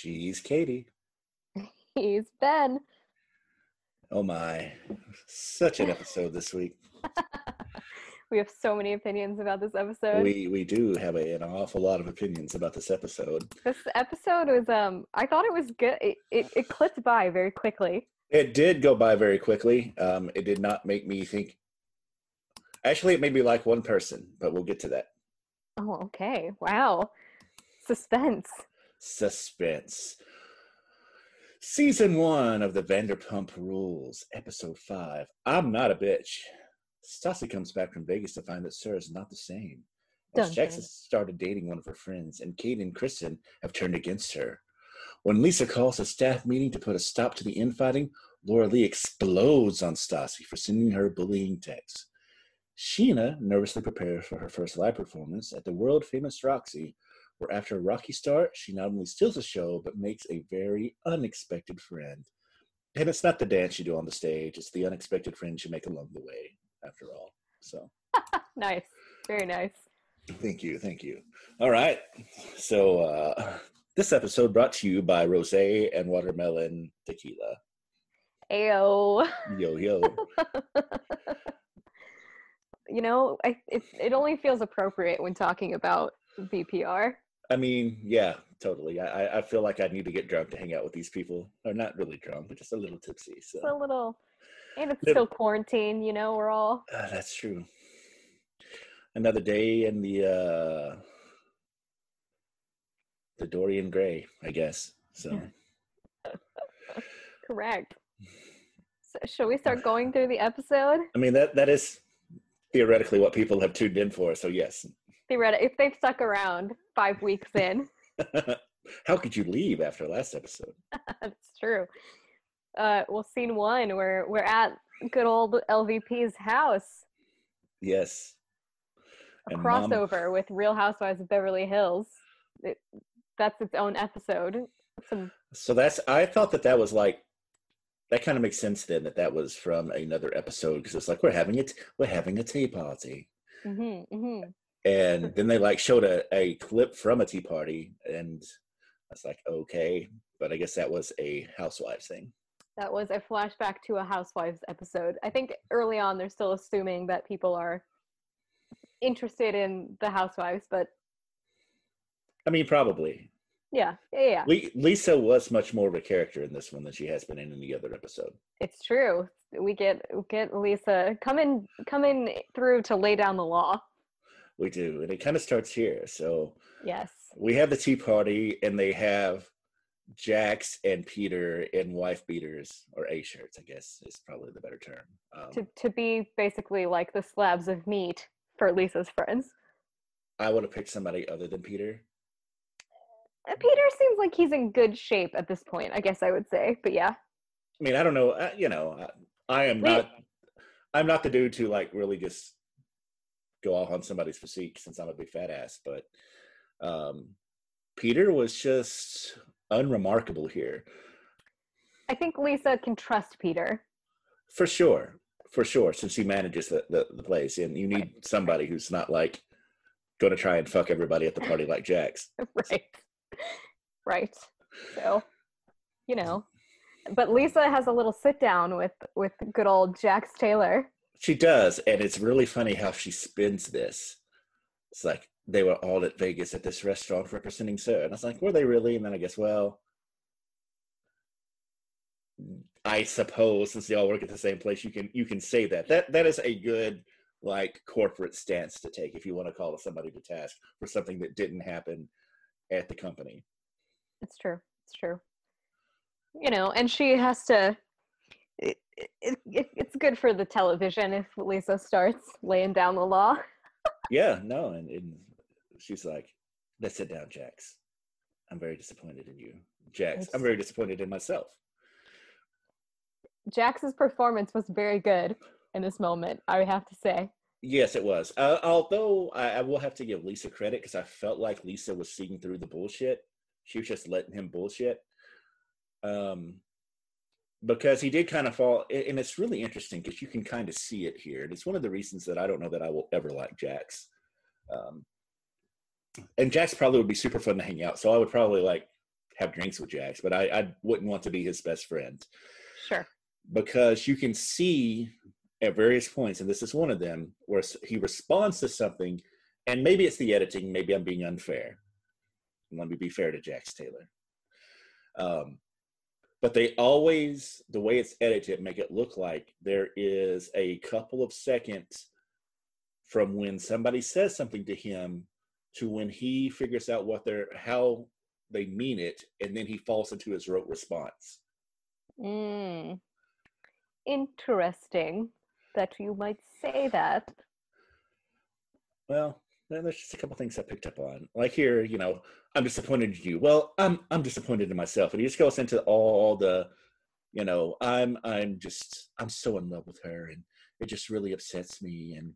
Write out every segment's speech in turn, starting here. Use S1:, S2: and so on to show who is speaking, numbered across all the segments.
S1: She's Katie.
S2: He's Ben.
S1: Oh my. Such an episode this week.
S2: we have so many opinions about this episode.
S1: We we do have a, an awful lot of opinions about this episode.
S2: This episode was um I thought it was good. It, it, it clipped by very quickly.
S1: It did go by very quickly. Um, it did not make me think. Actually, it made me like one person, but we'll get to that.
S2: Oh, okay. Wow. Suspense.
S1: Suspense. Season one of the Vanderpump Rules, episode five. I'm not a bitch. Stassi comes back from Vegas to find that SUR is not the same. As Jackson started dating one of her friends, and Kate and Kristen have turned against her. When Lisa calls a staff meeting to put a stop to the infighting, Laura Lee explodes on Stassi for sending her bullying texts. Scheana nervously prepares for her first live performance at the world famous Roxy, where after a rocky start, she not only steals the show, but makes a very unexpected friend. And it's not the dance you do on the stage, it's the unexpected friends you make along the way, after all. So
S2: Nice. Very nice.
S1: thank you, thank you. All right. So uh this episode brought to you by Rose and Watermelon Tequila.
S2: Ayo.
S1: Yo yo.
S2: You know, I it, it only feels appropriate when talking about VPR.
S1: I mean, yeah, totally. I, I- feel like I need to get drunk to hang out with these people. Or not really drunk, but just a little tipsy. So
S2: It's a little and it's
S1: Little-
S2: still quarantine, you know, we're all
S1: Ah, that's true. Another day in the uh the Dorian Gray, I guess. So
S2: correct. So shall we start going through the episode?
S1: I mean that that is theoretically what people have tuned in for. So yes.
S2: Theoretic if they've stuck around five weeks in.
S1: How could you leave after last episode?
S2: That's true. Uh, well, scene one, we're we're at good old LVP's house.
S1: Yes.
S2: A
S1: And Mom-
S2: crossover with Real Housewives of Beverly Hills. It, that's its own episode. Some
S1: So that's I thought that that was like that kind of makes sense then that that was from another episode because it's like we're having it we're having a tea party
S2: hmm hmm
S1: and then they like showed a, a clip from a tea party and I was like okay but I guess that was a housewives thing
S2: That was a flashback to a Housewives episode. I think early on they're still assuming that people are interested in the Housewives, but
S1: I mean probably
S2: yeah, yeah, yeah.
S1: Lisa was much more of a character in this one than she has been in any other episode
S2: It's true. We get we get Lisa coming coming through to lay down the law.
S1: We do and it kind of starts here so
S2: Yes.
S1: we have the tea party and they have Jax and Peter in wife beaters or A shirts, I guess is probably the better term. Um,
S2: to to be basically like the slabs of meat for Lisa's friends.
S1: I would have picked somebody other than Peter.
S2: Uh, Peter seems like he's in good shape at this point. I guess I would say, but yeah,
S1: I mean, I don't know. Uh, you know, I, I am
S2: Wait.
S1: not. I'm not the dude to like really just go off on somebody's physique since I'm a big fat ass. But um, Peter was just unremarkable here
S2: I think Lisa can trust Peter.
S1: for sure. For sure, since he manages the, the, the place, and you need somebody who's not like going to try and fuck everybody at the party like Jax.
S2: right, right. So, you know, but Lisa has a little sit down with with good old Jax Taylor.
S1: She does, and it's really funny how she spins this. It's like they were all at Vegas at this restaurant representing SUR, and I was like, were they really? And then I guess, well, I suppose since they all work at the same place, you can you can say that. That that is a good like corporate stance to take if you want to call somebody to task for something that didn't happen at the company.
S2: It's true. It's true. You know, and she has to. It, it, it, it's good for the television if Lisa starts laying down the law.
S1: Yeah, no, and, and she's like, "Let's sit down, Jax. I'm very disappointed in you, Jax. I'm very disappointed in myself."
S2: Jax's performance was very good in this moment. I have to say.
S1: Yes, it was. Uh, although I, I will have to give Lisa credit because I felt like Lisa was seeing through the bullshit. She was just letting him bullshit. Um, because he did kind of fall, and it's really interesting because you can kind of see it here, and it's one of the reasons that I don't know that I will ever like Jax. Um, and Jax probably would be super fun to hang out, so I would probably like have drinks with Jax, but I, I wouldn't want to be his best friend
S2: Sure.
S1: because you can see at various points, and this is one of them, where he responds to something, and maybe it's the editing, maybe I'm being unfair. Let me be fair to Jax Taylor. Um, but they always, the way it's edited, make it look like there is a couple of seconds from when somebody says something to him to when he figures out what they're how they mean it, and then he falls into his rote response.
S2: Mm. Interesting that you might say that.
S1: Well, Uh, there's just a couple things I picked up on. Like here, you know, I'm disappointed in you. Well, I'm I'm disappointed in myself. And he just goes into all the, you know, I'm I'm just I'm so in love with her and it just really upsets me and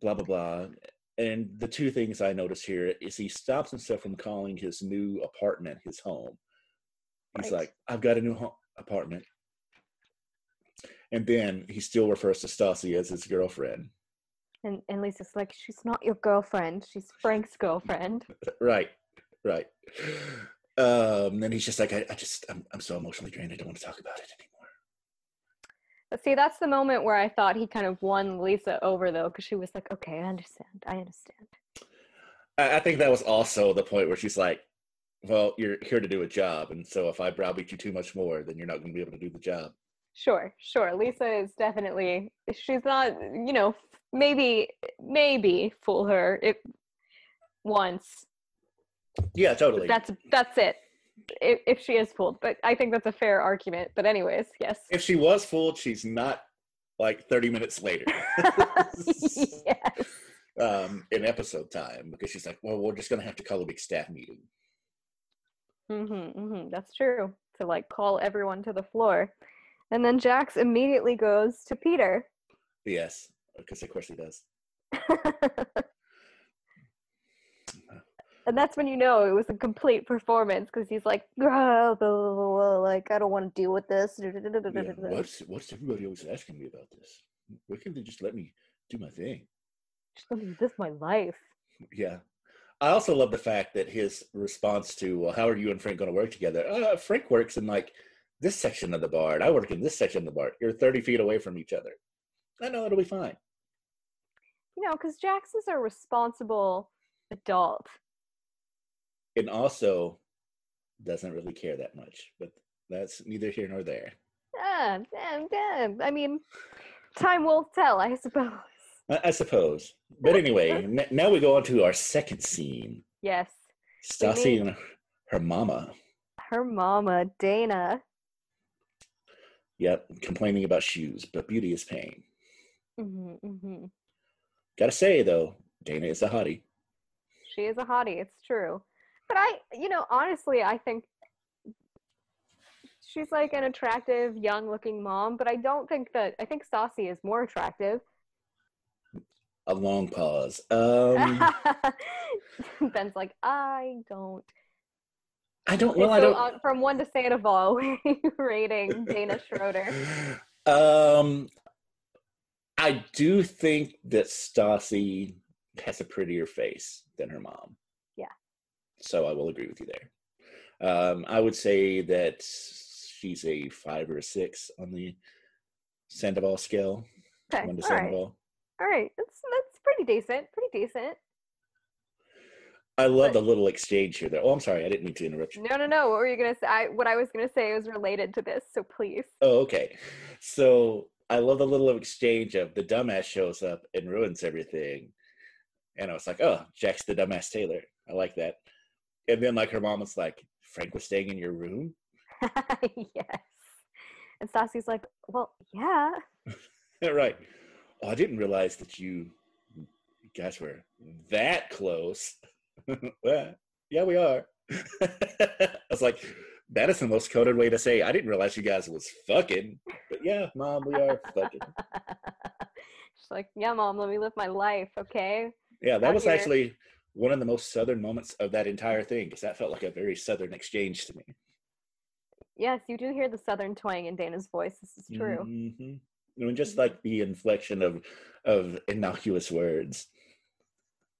S1: blah blah blah. And the two things I notice here is he stops himself from calling his new apartment his home. He's
S2: Right.
S1: like, I've got a new home, apartment. And then he still refers to Stassi as his girlfriend.
S2: And and Lisa's like, she's not your girlfriend. She's Frank's girlfriend.
S1: Right, right. Um, then he's just like, I, I just, I'm, I'm so emotionally drained. I don't want to talk about it anymore.
S2: But see, that's the moment where I thought he kind of won Lisa over though, because she was like, okay, I understand. I understand.
S1: I, I think that was also the point where she's like, well, you're here to do a job, and so if I browbeat you too much more, then you're not going to be able to do the job.
S2: Sure, sure. Lisa is definitely she's not, you know, maybe maybe fool her if once.
S1: Yeah, totally.
S2: That's that's it. If, if she is fooled, but I think that's a fair argument. But anyways, yes.
S1: if she was fooled, she's not like 30 minutes later
S2: yes.
S1: um, in episode time because she's like, well, we're just going to have to call a big staff meeting.
S2: Mm-hmm, mm-hmm. That's true. To like call everyone to the floor. And then Jax immediately goes to Peter.
S1: Yes, because of course he does.
S2: and that's when you know it was a complete performance because he's like, "Ah, blah, blah, blah, blah, like I don't want to deal with this.
S1: Yeah, what's, what's everybody always asking me about this? Why can't they just let me do my thing?
S2: Just let me live my life.
S1: Yeah. I also love the fact that his response to, well, how are you and Frank going to work together? Uh, Frank works in like this section of the bar, and I work in this section of the bar. You're 30 feet away from each other. I know it'll be fine.
S2: You know, because Jax is a responsible adult.
S1: And also doesn't really care that much, but that's neither here nor there.
S2: Ah, damn, damn. I mean, time will tell, I suppose.
S1: I, I suppose. But anyway, n- now we go on to our second scene.
S2: Yes.
S1: Stassi and her mama.
S2: Her mama, Dana.
S1: Yep, complaining about shoes, but beauty is pain.
S2: hmm hmm
S1: Gotta say though, Dana is a hottie.
S2: She is a hottie, it's true. But I, you know, honestly, I think she's like an attractive, young looking mom, but I don't think that, I think Stassi is more attractive.
S1: A long pause. Um,
S2: Ben's like, I don't.
S1: I don't. Well, I
S2: so
S1: don't.
S2: on- from one to Sandoval, rating Dana Schroeder.
S1: Um, I do think that Stassi has a prettier face than her mom.
S2: Yeah.
S1: So I will agree with you there. Um, I would say that she's a five or a six on the Sandoval scale.
S2: Okay,
S1: One to
S2: all right,
S1: Sandoval.
S2: all right. That's that's pretty decent. Pretty decent.
S1: I love
S2: But-
S1: the little exchange here. Though. Oh, I'm sorry, I didn't mean to interrupt you.
S2: No, no, no. What were you gonna say? I, what I was gonna say was related to this. So please.
S1: Oh, okay. So I love the little exchange of the dumbass shows up and ruins everything. And I was like, oh, Jax the dumbass Taylor. I like that. And then like her mom was like, Frank was staying in your room?
S2: yes. And Stassi's like, well, yeah.
S1: Right. Oh, I didn't realize that you guys were that close. well, yeah, we are. I was like, that is the most coded way to say I didn't realize you guys was fucking. But yeah, mom, we are fucking.
S2: She's like, yeah, mom, let me live my life, okay?
S1: Yeah, that
S2: Out
S1: was
S2: here.
S1: actually one of the most southern moments of that entire thing because that felt like a very southern exchange to me.
S2: Yes, you do hear the southern twang in Dana's voice. This is true.
S1: hmm I mean, just like the inflection of of innocuous words.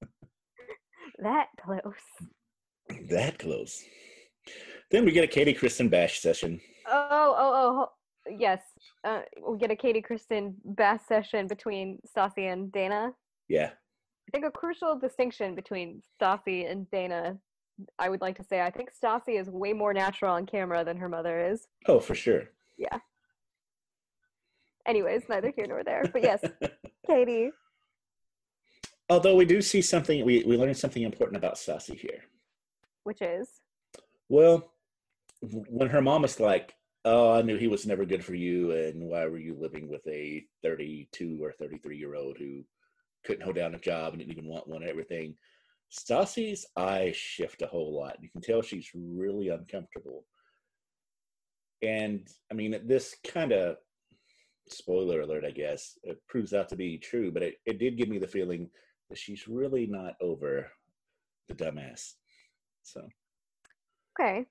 S2: That close.
S1: That close. Then we get a Katie Kristen bash session.
S2: Oh, oh, oh, yes. Uh, we'll get a Katie Kristen bash session between Stassi and Dana.
S1: Yeah.
S2: I think a crucial distinction between Stassi and Dana, I would like to say, I think Stassi is way more natural on camera than her mother is.
S1: Oh, for sure.
S2: Yeah. Anyways, neither here nor there. But yes, Katie.
S1: Although we do see something, we, we learned something important about Stassi here.
S2: Which is?
S1: Well, when her mom was like, oh, I knew he was never good for you, and why were you living with a 32 or 33 year old who couldn't hold down a job and didn't even want one and everything? Stassi's eyes shift a whole lot. You can tell she's really uncomfortable. And I mean, this kind of spoiler alert, I guess, it proves out to be true, but it, it did give me the feeling that she's really not over the dumbass. So,
S2: okay.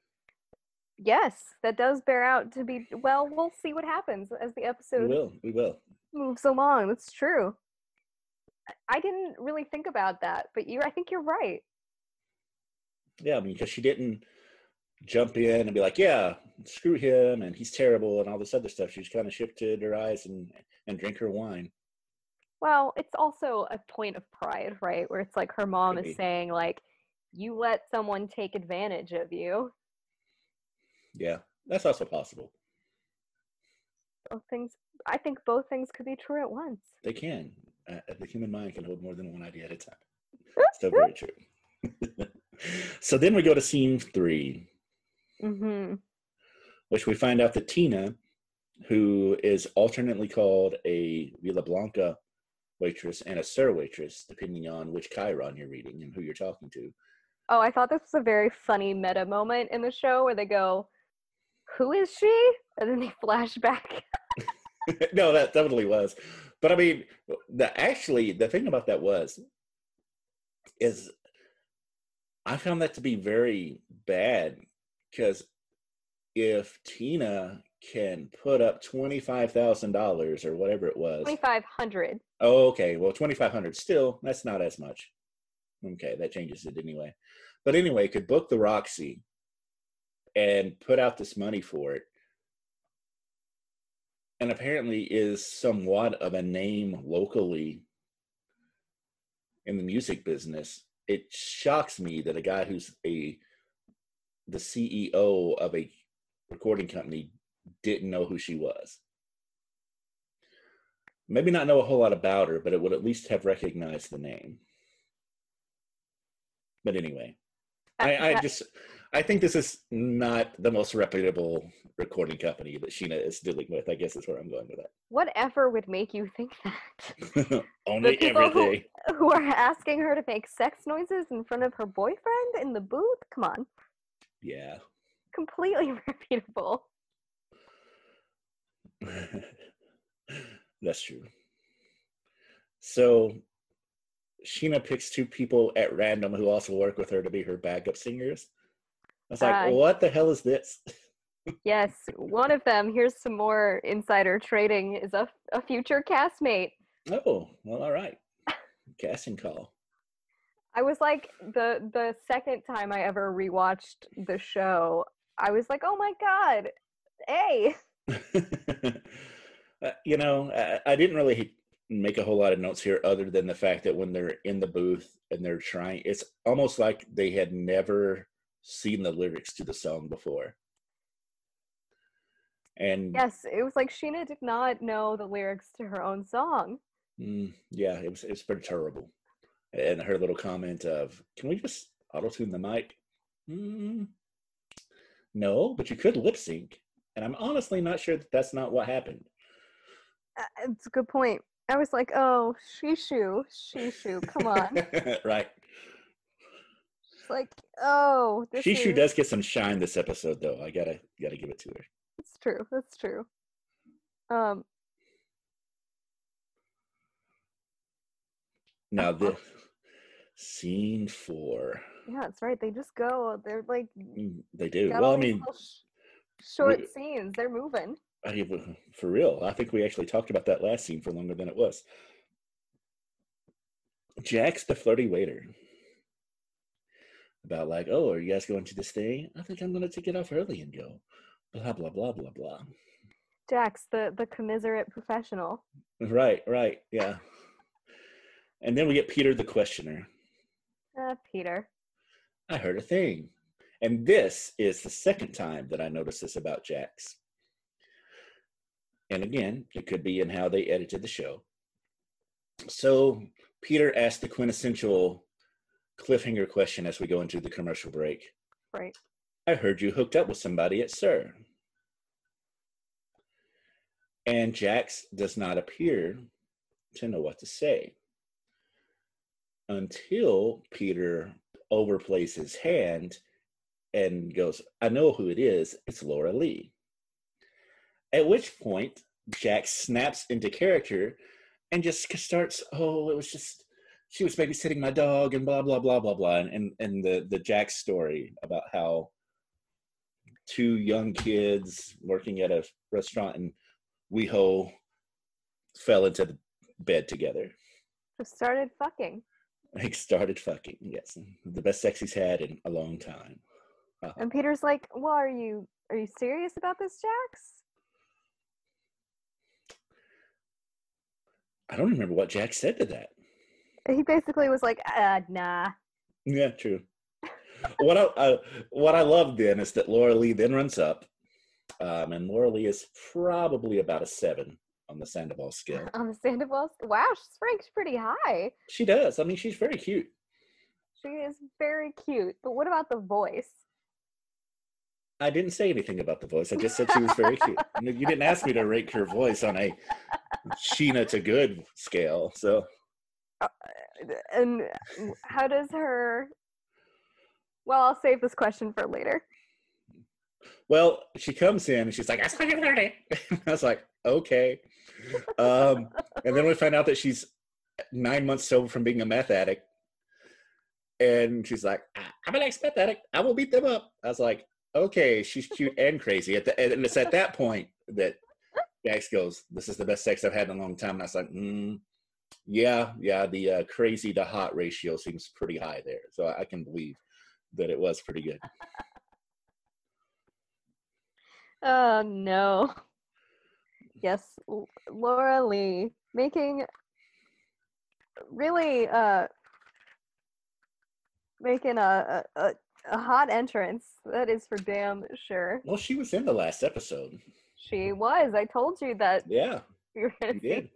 S2: Yes, that does bear out to be. Well, we'll see what happens as the episode.
S1: We will. We will.
S2: Moves along. That's true. I didn't really think about that, but you. I think you're right.
S1: Yeah, I mean, because she didn't jump in and be like, "Yeah, screw him," and he's terrible, and all this other stuff. She just kind of shifted her eyes and and drank her wine.
S2: Well, it's also a point of pride, right? Where it's like her mom
S1: Maybe.
S2: is saying, like, "You let someone take advantage of you."
S1: Yeah, that's also possible.
S2: Both things. I think both things could be true at once.
S1: They can. Uh, the human mind can hold more than one idea at a time. So very true. so then we go to scene three,
S2: Mm-hmm.
S1: which we find out that Tina, who is alternately called a Villa Blanca waitress and a SUR waitress, depending on which chyron you're reading and who you're talking to.
S2: Oh, I thought this was a very funny meta moment in the show where they go, "Who is she?" and then they flash back.
S1: no, that definitely was. But I mean, the actually the thing about that was is I found that to be very bad because if Tina can put up twenty five thousand dollars or whatever it was,
S2: Twenty five hundred.
S1: oh, okay, well twenty five hundred still that's not as much. Okay, that changes it anyway. But anyway, could book the Roxy and put out this money for it and apparently is somewhat of a name locally in the music business it shocks me that a guy who's a the ceo of a recording company didn't know who she was. Maybe not know a whole lot about her but it would at least have recognized the name. But anyway I, I uh, uh, just I think this is not the most reputable recording company that Scheana is dealing with. I guess is where I'm going with it.
S2: Whatever would make you think that?
S1: that. Only
S2: people
S1: every
S2: who- Who are asking her to make sex noises in front of her boyfriend in the booth? Come on,
S1: Yeah.
S2: completely reputable.
S1: That's true. So Scheana picks two people at random who also work with her to be her backup singers. I was like,
S2: Uh,
S1: what the hell is this?
S2: Yes, one of them. Here's some more insider trading. Is a a future castmate.
S1: Oh, well, all right. Casting call.
S2: I was like the the second time I ever rewatched the show, I was like, oh my god, hey.
S1: Uh, you know, I, I didn't really make a whole lot of notes here other than the fact that when they're in the booth and they're trying, it's almost like they had never seen the lyrics to the song before. And
S2: Yes, it was like Scheana did not know the lyrics to her own song.
S1: mm, yeah, it was it was pretty terrible. And her little comment of, "Can we just auto tune the mic?" Mm, no, but you could lip sync, and I'm honestly not sure that that's not what happened.
S2: Uh, It's a good point. I was like, oh, Shishu, Shishu, come on.
S1: right.
S2: It's like, oh, this
S1: Shishu
S2: is,
S1: does get some shine this episode, though. I gotta gotta give it to her.
S2: It's true. That's true. Um,
S1: Now the scene four,
S2: yeah, that's right. They just go. They're like,
S1: mm, they do well. I mean,
S2: sh- short
S1: we-
S2: scenes. They're moving.
S1: I mean, for real. I think we actually talked about that last scene for longer than it was. Jax the flirty waiter. About like, oh, are you guys going to this thing? I think I'm going to take it off early and go. Blah blah blah blah blah.
S2: Jax, the the commiserate professional.
S1: Right, right, yeah. And then we get Peter the questioner.
S2: Uh, Peter.
S1: I heard a thing. And this is the second time that I noticed this about Jax. And again, it could be in how they edited the show. So Peter asked the quintessential cliffhanger question as we go into the commercial break.
S2: Right.
S1: I heard you hooked up with somebody at SUR. And Jax does not appear to know what to say until Peter overplays his hand and goes, I know who it is. It's Laura Lee. At which point, Jax snaps into character and just starts, oh, it was just, she was babysitting my dog and blah, blah, blah, blah, blah. And, and and the, the Jax story about how two young kids working at a restaurant in WeHo fell into the bed together.
S2: Just started fucking.
S1: Like started fucking, yes. The best sex he's had in a long time. Uh,
S2: And Peter's like, "Well, are you are you serious about this, Jax?"
S1: I don't remember what Jack said to that.
S2: He basically was like, uh, "Nah."
S1: Yeah, true. what I uh, what I love then is that Laura Lee then runs up, um, and Laura Lee is probably about a seven on the Sandoval scale.
S2: On the Sandoval, wow, she's ranked pretty high.
S1: She does. I mean, she's very cute.
S2: She is very cute. But what about the voice?
S1: I didn't say anything about the voice. I just said she was very cute. You you didn't ask me to rate her voice on a Scheana to good scale. So
S2: And how does her? Well, I'll save this question for later.
S1: Well, she comes in and she's like, I saw you. I was like, okay. Um, and then we find out that she's nine months sober from being a meth addict. And she's like, "I- I'm an ex meth addict. I will beat them up. I was like, okay, she's cute and crazy. At the, and it's at that point that Jax goes, This is the best sex I've had in a long time. And I was like, mm, Yeah, yeah, the uh, crazy to hot ratio seems pretty high there. So I can believe that it was pretty good.
S2: Oh no. Yes, L- Laura Lee making really uh making a, a a hot entrance. That is for damn sure.
S1: Well, she was in the last episode.
S2: She was. I told you that
S1: Yeah,
S2: you were gonna
S1: you
S2: see.
S1: did.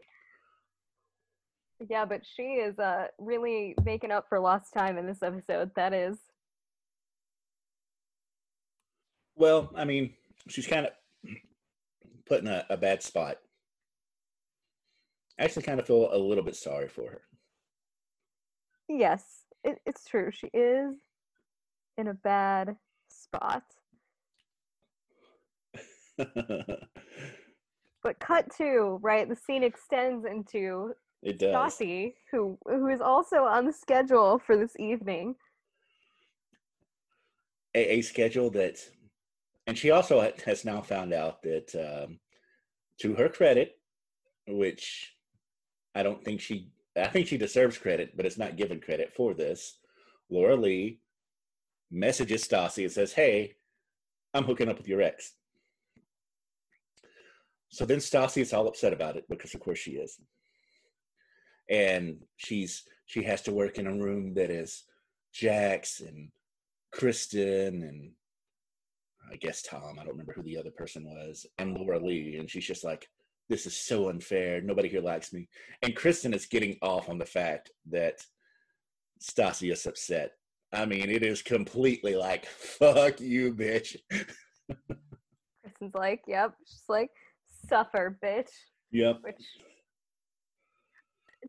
S2: Yeah, but she is uh really making up for lost time in this episode. That is.
S1: Well, I mean, she's kind of put in a, a bad spot. I actually kind of feel a little bit sorry for her.
S2: Yes, it, it's true. She is in a bad spot. But cut to, right, the scene extends into
S1: it does.
S2: Stassi, who who is also on the schedule for this evening.
S1: A, a schedule that, and she also has now found out that, um, to her credit, which I don't think she, I think she deserves credit, but it's not given credit for this. Laura Lee messages Stassi and says, "Hey, I'm hooking up with your ex." So then Stassi is all upset about it because, of course, she is, and she's she has to work in a room that is Jax and Kristen and I guess Tom. I don't remember who the other person was, and Laura Lee, and she's just like, "This is so unfair. Nobody here likes me." And Kristen is getting off on the fact that Stassi is upset. I mean, it is completely like, "Fuck you, bitch."
S2: Kristen's like, "Yep," she's like, "Suffer, bitch."
S1: Yep.
S2: Which,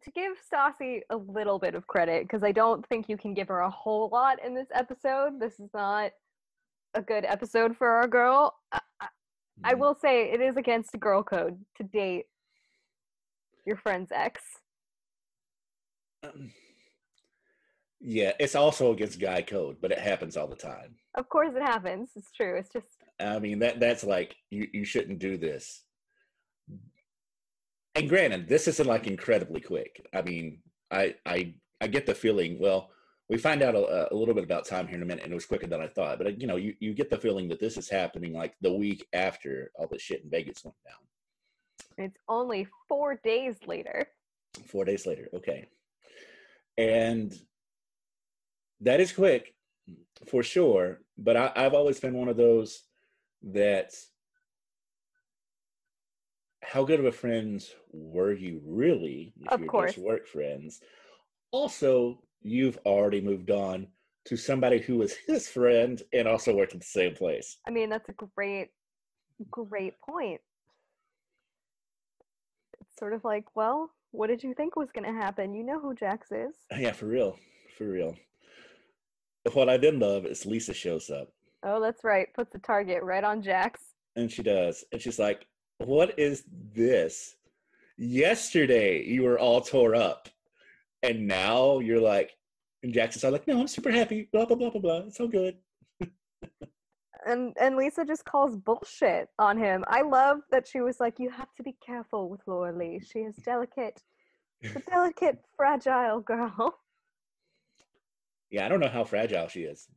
S2: to give Stassi a little bit of credit, because I don't think you can give her a whole lot in this episode. This is not a good episode for our girl. I, I, I will say it is against girl code to date your friend's ex.
S1: Um, yeah, it's also against guy code, but it happens all the time.
S2: Of course, it happens. It's true. It's just
S1: I mean that that's like you you shouldn't do this. And granted, this isn't like incredibly quick. I mean, I I I get the feeling. Well, we find out a, a, little bit about time here in a minute, and it was quicker than I thought. But uh, you know, you, you get the feeling that this is happening like the week after all the shit in Vegas went down.
S2: It's only four days later.
S1: Four days later, okay, and that is quick for sure. But I, I've always been one of those that how good of a friends were you really
S2: if of you're course. just
S1: work friends also you've already moved on to somebody who was his friend and also worked at the same place.
S2: I mean, that's a great, great point. It's sort of like, well, what did you think was going to happen? You know who Jax is.
S1: Yeah, for real. For real. What I did love is Lisa shows up.
S2: Oh, that's right. Puts the target right on Jax.
S1: And she does. And she's like, What is this? Yesterday, you were all tore up and now you're like, and Jackson's all like, no, I'm super happy, blah blah blah blah blah. It's all good.
S2: and and Lisa just calls bullshit on him. I love that she was like, you have to be careful with Laura Lee. She is delicate, a delicate, fragile girl.
S1: Yeah, I don't know how fragile she is,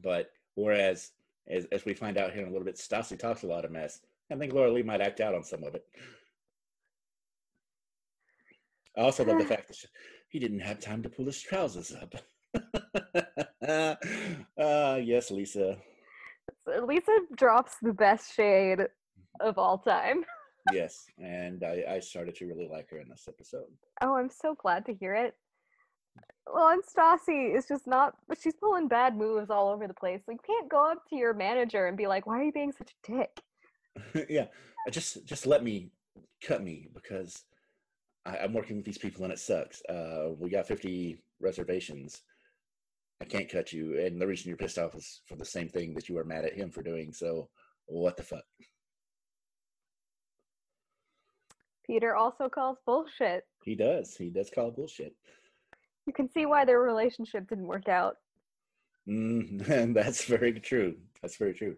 S1: but whereas as as we find out here in a little bit, Stassi talks a lot of mess. I think Laura Lee might act out on some of it. I also love the fact that he didn't have time to pull his trousers up. uh, yes, Lisa.
S2: Lisa drops the best shade of all time.
S1: yes, and I, I started to really like her in this episode.
S2: Oh, I'm so glad to hear it. Well, and Stassi is just not, she's pulling bad moves all over the place. Like, you can't go up to your manager and be like, "Why are you being such a
S1: dick?" yeah, just just let me cut me because I, am working with these people and it sucks. Uh, we got 50 reservations. I can't cut you. And the reason you're pissed off is for the same thing that you were mad at him for doing. So what the fuck?
S2: Peter also calls bullshit.
S1: He does. He does call bullshit.
S2: You can see why their relationship didn't work out.
S1: Mm, and that's very true. That's very true.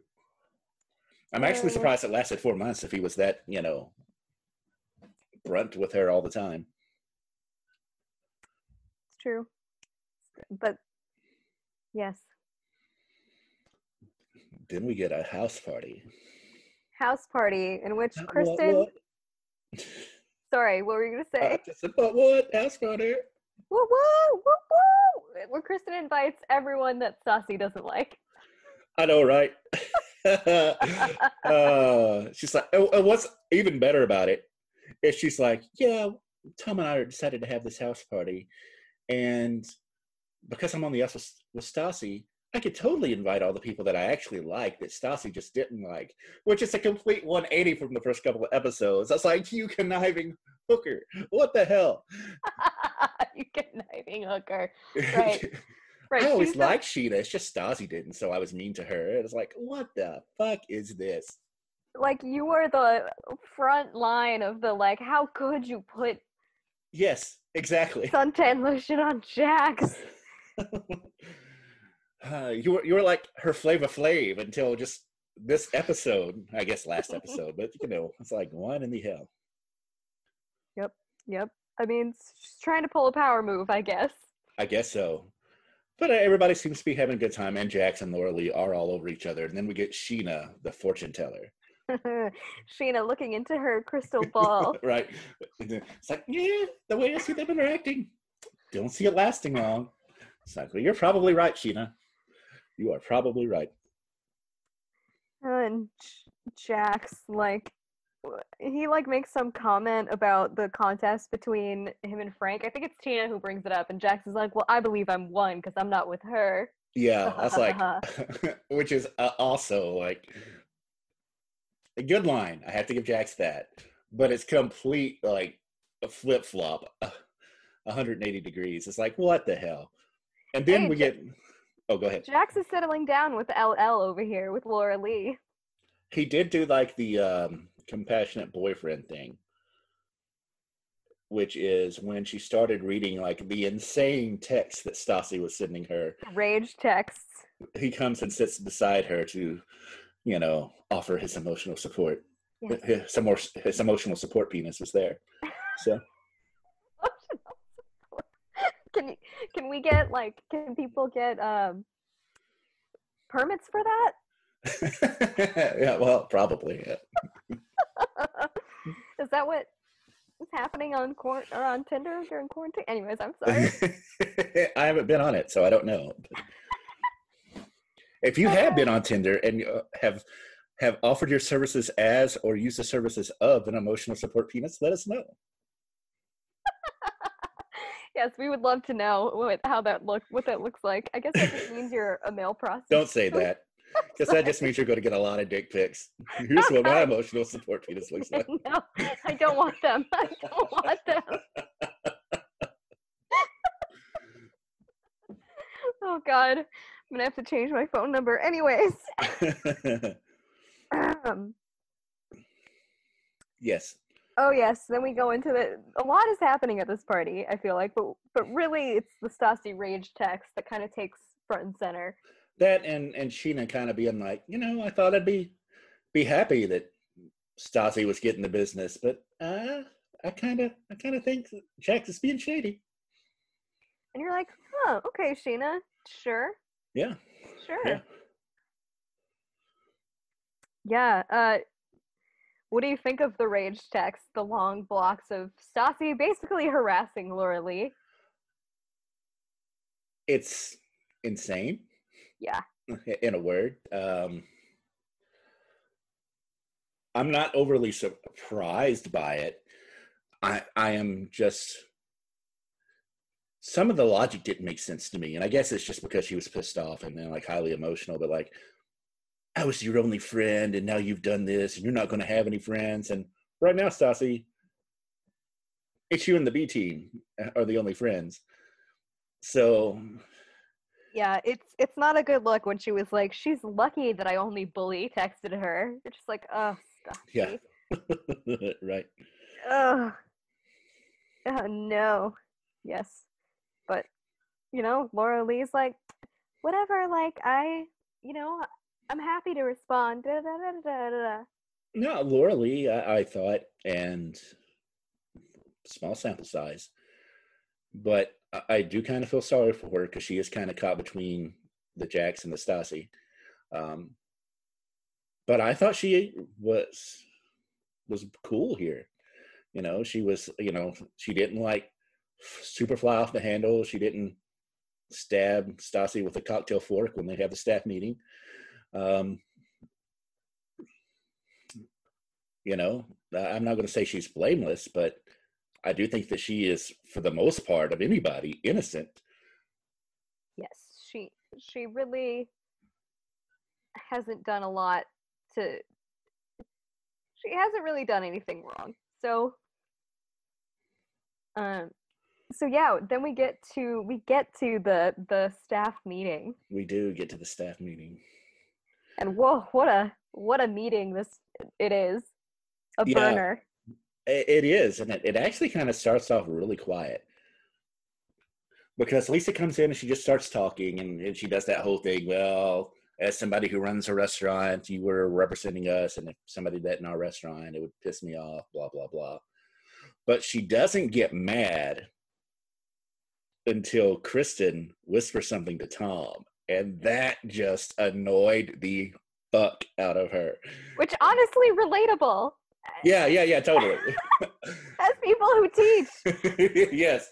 S1: I'm actually surprised it lasted four months if he was that, you know, brunt with her all the time.
S2: It's true. But yes.
S1: Then we get a house party.
S2: House party in which Kristen. What, what? Sorry, what were you gonna say?
S1: Uh, just about what house party?
S2: Woo woo woo woo! Where Kristen invites everyone that Stassi doesn't like.
S1: I know, right? uh, she's like, oh, what's even better about it is she's like, yeah, Tom and I decided to have this house party, and because I'm on the S with Stassi, I could totally invite all the people that I actually like that Stassi just didn't like, which is a complete 180 from the first couple of episodes. That's like you conniving hooker. What the hell?
S2: you conniving hooker. Right.
S1: Right. I always liked Scheana. It's just Stassi didn't, so I was mean to her. It was like, what the fuck is this?
S2: like you were the front line of the like how could you put
S1: yes exactly
S2: suntan lotion on Jax
S1: uh, you were you were like her Flavor flave until just this episode i guess last episode but you know it's like one in the hell
S2: yep yep i mean she's trying to pull a power move i guess
S1: i guess so but uh, everybody seems to be having a good time and Jax and Laura Lee are all over each other and then we get Scheana, the fortune teller
S2: Scheana looking into her crystal ball.
S1: right. It's like, yeah, the way I see them interacting, don't see it lasting long. It's like, well, you're probably right, Scheana. You are probably right.
S2: And Jax, like, he like makes some comment about the contest between him and Frank. I think it's Tina who brings it up, and Jax is like, "Well, I believe I'm one because I'm not with her."
S1: Yeah, that's like, which is uh, also like a good line. I have to give Jax that, but it's complete like a flip flop, 180 degrees. It's like what the hell? And then hey, we get. Oh, go ahead.
S2: Jax is settling down with LL over here with Laura Lee.
S1: He did do like the um, compassionate boyfriend thing, which is when she started reading like the insane text that Stassi was sending her.
S2: Rage texts.
S1: He comes and sits beside her to you know, offer his emotional support. Yes. His, more, his emotional support penis was there. So.
S2: can you, can we get like can people get um permits for that?
S1: yeah, well, probably. Yeah.
S2: Is that what is happening on court or on Tinder during quarantine? Anyways, I'm sorry.
S1: I haven't been on it, so I don't know. If you have been on Tinder and uh, have have offered your services as or used the services of an emotional support penis, let us know.
S2: yes, we would love to know what, how that look what that looks like. I guess that just means you're a male prostitute.
S1: Don't say that. Because that just means you're going to get a lot of dick pics. Here's what my emotional support penis looks like.
S2: no, I don't want them. I don't want them. oh God, I'm gonna have to change my phone number. Anyways, um,
S1: yes.
S2: oh yes. Then we go into the. A lot is happening at this party. I feel like, but but really, it's the Stassi rage text that kind of takes front and center.
S1: That and and Scheana kind of being like, you know, I thought I'd be be happy that Stassi was getting the business, but uh, I kind of I kind of think Jax is being shady.
S2: And you're like, huh, okay, Scheana, sure,
S1: Yeah.
S2: sure.
S1: Yeah.
S2: Yeah. Uh, what do you think of the rage text? The long blocks of Stassi basically harassing Laura Lee.
S1: It's insane.
S2: Yeah.
S1: in a word. Um, I'm not overly surprised by it. I I am just some of the logic didn't make sense to me, and I guess it's just because she was pissed off and then like highly emotional. But like, I was your only friend, and now you've done this, and you're not going to have any friends. And right now, Stassi, it's you and the B team are the only friends. So
S2: Yeah, it's it's not a good look when she was like, she's lucky that I only bully texted her. You're just like, oh, Stassi.
S1: Yeah. right.
S2: Ugh. Oh, no. Yes. But, you know, Laura Lee's like, whatever, like, I, you know, I'm happy to respond. Da, da, da.
S1: No, Laura Lee, I, I thought, and small sample size, but I, do kind of feel sorry for her because she is kind of caught between the Jax and the Stassi. Um, but I thought she was was cool here. You know, she was, you know, she didn't like super fly off the handle. She didn't stab Stassi with a cocktail fork when they had the staff meeting. Um, you know, I'm not going to say she's blameless, but I do think that she is, for the most part, of anybody, innocent.
S2: Yes, she she really hasn't done a lot to she hasn't really done anything wrong. So um so yeah, then we get to we get to the the staff meeting.
S1: We do get to the staff meeting.
S2: And whoa, what a what a meeting this it is. A
S1: Yeah.
S2: burner.
S1: It is, and it, it actually kind of starts off really quiet because Lisa comes in and she just starts talking, and, and she does that whole thing. Well, as somebody who runs a restaurant, you were representing us, and if somebody did that in our restaurant, it would piss me off. Blah blah blah. But she doesn't get mad until Kristen whispers something to Tom, and that just annoyed the fuck out of her.
S2: Which honestly relatable.
S1: Yeah, yeah, yeah, totally.
S2: As people who teach.
S1: yes.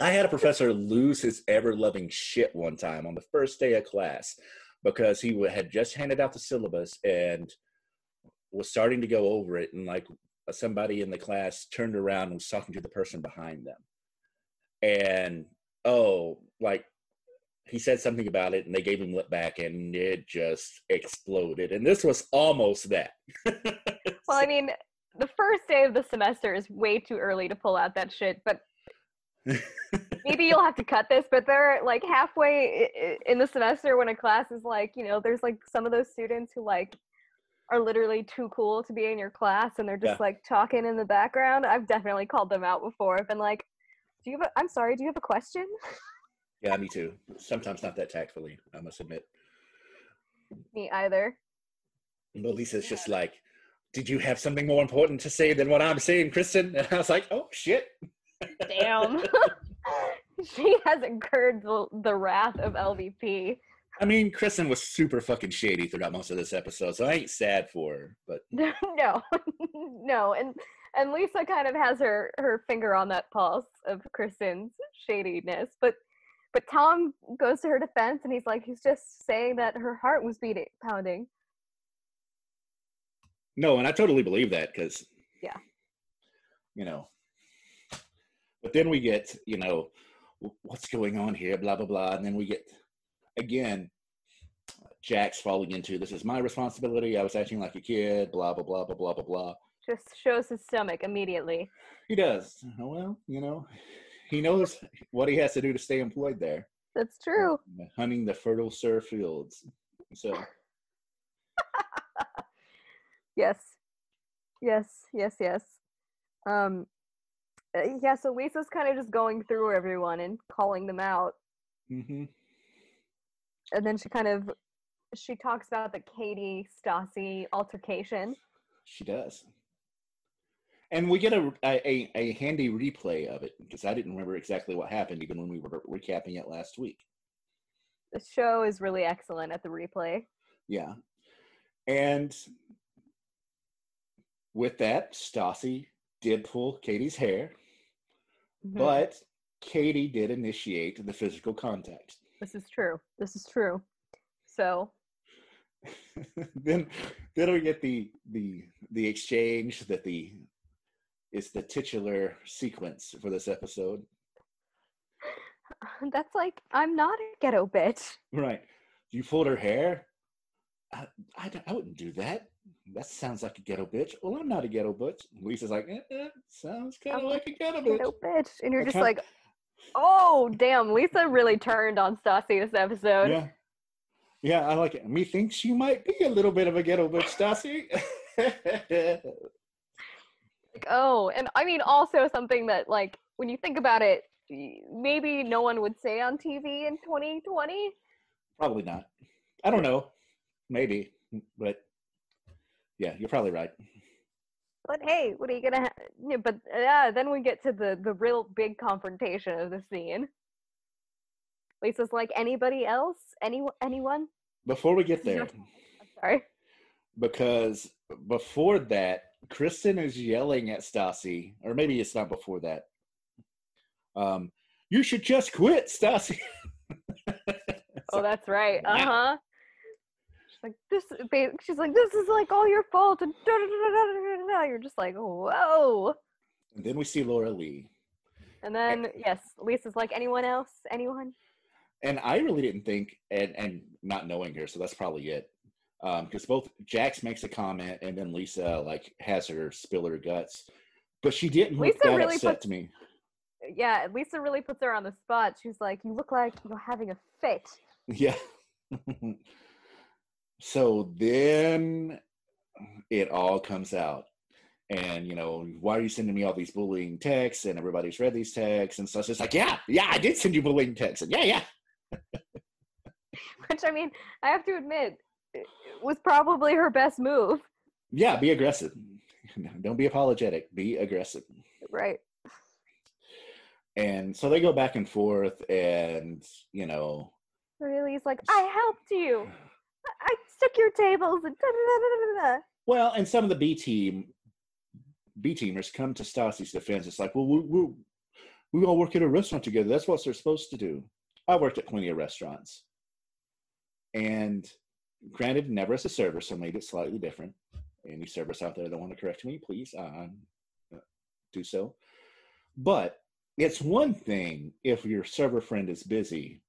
S1: I had a professor lose his ever loving shit one time on the first day of class because he had just handed out the syllabus and was starting to go over it. And like somebody in the class turned around and was talking to the person behind them. And oh, like he said something about it and they gave him lip back and it just exploded. And this was almost that.
S2: Well, I mean, the first day of the semester is way too early to pull out that shit, but maybe you'll have to cut this, but they're like halfway in the semester when a class is like, you know, there's like some of those students who like are literally too cool to be in your class and they're just
S1: Yeah.
S2: like talking in the background. I've definitely called them out before. I've been like, do you have a, I'm sorry, do you have a question?
S1: Yeah, me too. Sometimes not that tactfully, I must admit.
S2: Me either.
S1: But Lisa's just like, Did you have something more important to say than what I'm saying, Kristen? And I was like, Oh shit.
S2: Damn. she has incurred the, the wrath of LVP.
S1: I mean, Kristen was super fucking shady throughout most of this episode, so I ain't sad for her. But
S2: no, no, and and Lisa kind of has her her finger on that pulse of Kristen's shadiness, but but Tom goes to her defense and he's like, he's just saying that her heart was beating, pounding.
S1: no, and I totally believe that because
S2: Yeah.
S1: you know. But then we get, you know, what's going on here, blah blah blah, and then we get again Jax falling into this is my responsibility. I was acting like a kid, blah blah blah blah blah blah blah.
S2: Just shows his stomach immediately.
S1: He does. Oh well, you know, he knows what he has to do to stay employed there.
S2: That's true.
S1: Hunting the fertile surf fields. So
S2: Yes. Yes, yes, yes. Um uh, yeah, so Lisa's kind of just going through everyone and calling them out.
S1: Mm-hmm.
S2: And then she kind of she talks about the Katie Stassi altercation.
S1: she does. And we get a, a, a handy replay of it because I didn't remember exactly what happened even when we were recapping it last week.
S2: The show is really excellent at the replay.
S1: Yeah. And with that, Stassi did pull Katie's hair,
S2: Mhm.
S1: but Katie did initiate the physical contact.
S2: this is true. This is true. So,
S1: then then we get the the the exchange that the is the titular sequence for this episode.
S2: that's like I'm not a ghetto bitch.
S1: Right. You pulled her hair? I, I, I wouldn't do that. That sounds like a ghetto bitch. Well, I'm not a ghetto bitch. Lisa's like, eh, eh, sounds kind of like a ghetto bitch.
S2: Ghetto bitch. And you're
S1: I
S2: just
S1: kinda-
S2: like, oh damn, Lisa really turned on Stassi this episode.
S1: Yeah. Yeah, I like it. Me thinks you might be a little bit of a ghetto bitch, Stassi.
S2: Like, oh, and I mean also something that like when you think about it, maybe no one would say on TV in 2020.
S1: probably not. I don't know. Maybe. But yeah, you're probably right.
S2: But hey, what are you gonna? Ha- yeah, but yeah, then we get to the the real big confrontation of the scene. Lisa's like, anybody else? Any anyone?
S1: Before we get there,
S2: I'm sorry.
S1: because before that, Kristen is yelling at Stassi, or maybe it's not before that. Um, you should just quit, Stassi.
S2: Oh, that's right. Uh huh. She's like this. She's like this is like all your fault. And da, da, da, you're just like whoa.
S1: and then we see Laura Leigh.
S2: And then yes, Lisa's like anyone else? Anyone?
S1: And I really didn't think, and, and not knowing her, so that's probably it. Um, because both Jax makes a comment and then Lisa like has her spill her guts, but she didn't look
S2: Lisa
S1: that
S2: really
S1: upset
S2: puts-
S1: to me.
S2: Yeah, Lisa really puts her on the spot. She's like, you look like you're having a fit.
S1: Yeah. so then it all comes out. And, you know, why are you sending me all these bullying texts? And everybody's read these texts. And so it's like, yeah, yeah, I did send you bullying texts. And yeah, yeah.
S2: Which I mean, I have to admit, it was probably her best move.
S1: Yeah, be aggressive. Don't be apologetic. Be aggressive.
S2: Right.
S1: And so they go back and forth. And, you know,
S2: Really, he's like, I helped you. I- took your tables and da da da.
S1: well, and some of the B team, B teamers come to Stassi's defense. It's like, well, we, we, we all work at a restaurant together. That's what they're supposed to do. I worked at plenty of restaurants. And granted, never as a server, so made it slightly different. Any servers out there that want to correct me, please uh, do so. But it's one thing if your server friend is busy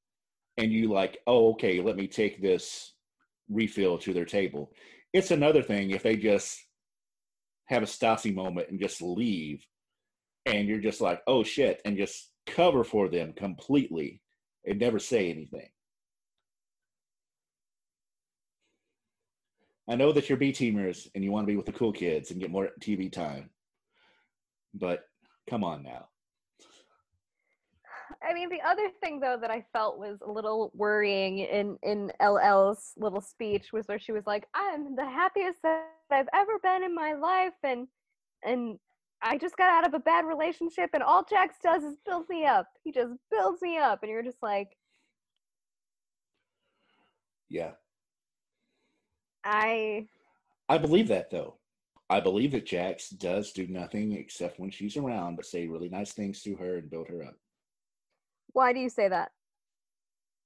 S1: and you like, oh, okay, let me take this refill to their table. It's another thing if they just have a Stassi moment and just leave and you're just like, oh shit, and just cover for them completely and never say anything. I know that you're B teamers and you want to be with the cool kids and get more TV time, but come on now.
S2: I mean, the other thing though that I felt was a little worrying in in LL's little speech was where she was like, "I'm the happiest that I've ever been in my life," and and I just got out of a bad relationship and all Jax does is build me up. He just builds me up. And you're just like,
S1: Yeah.
S2: I
S1: I believe that though. I believe that Jax does do nothing except when she's around, but say really nice things to her and build her up.
S2: why do you say that?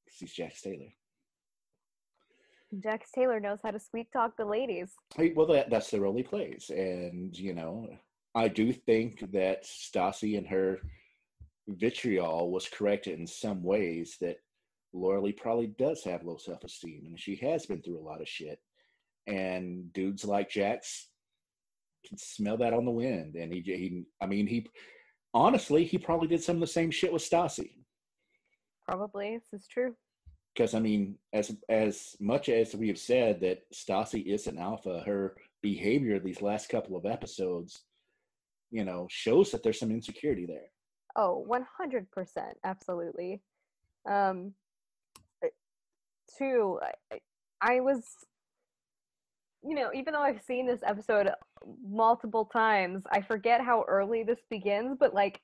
S1: She's Jax Taylor.
S2: Jax Taylor knows how to sweet talk the ladies.
S1: Hey, Well, that, that's the role he plays. And, you know, I do think that Stassi and her vitriol was corrected in some ways that Laura Leigh probably does have low self esteem and she has been through a lot of shit. And dudes like Jax can smell that on the wind. And he, he I mean, he honestly, he probably did some of the same shit with Stassi.
S2: Probably. This is true.
S1: because I mean, as as much as we have said that Stassi is an alpha, her behavior these last couple of episodes, you know, shows that there's some insecurity there.
S2: Oh, 100%. Absolutely. Um, two, I, I was, you know, even though I've seen this episode multiple times, I forget how early this begins, but like,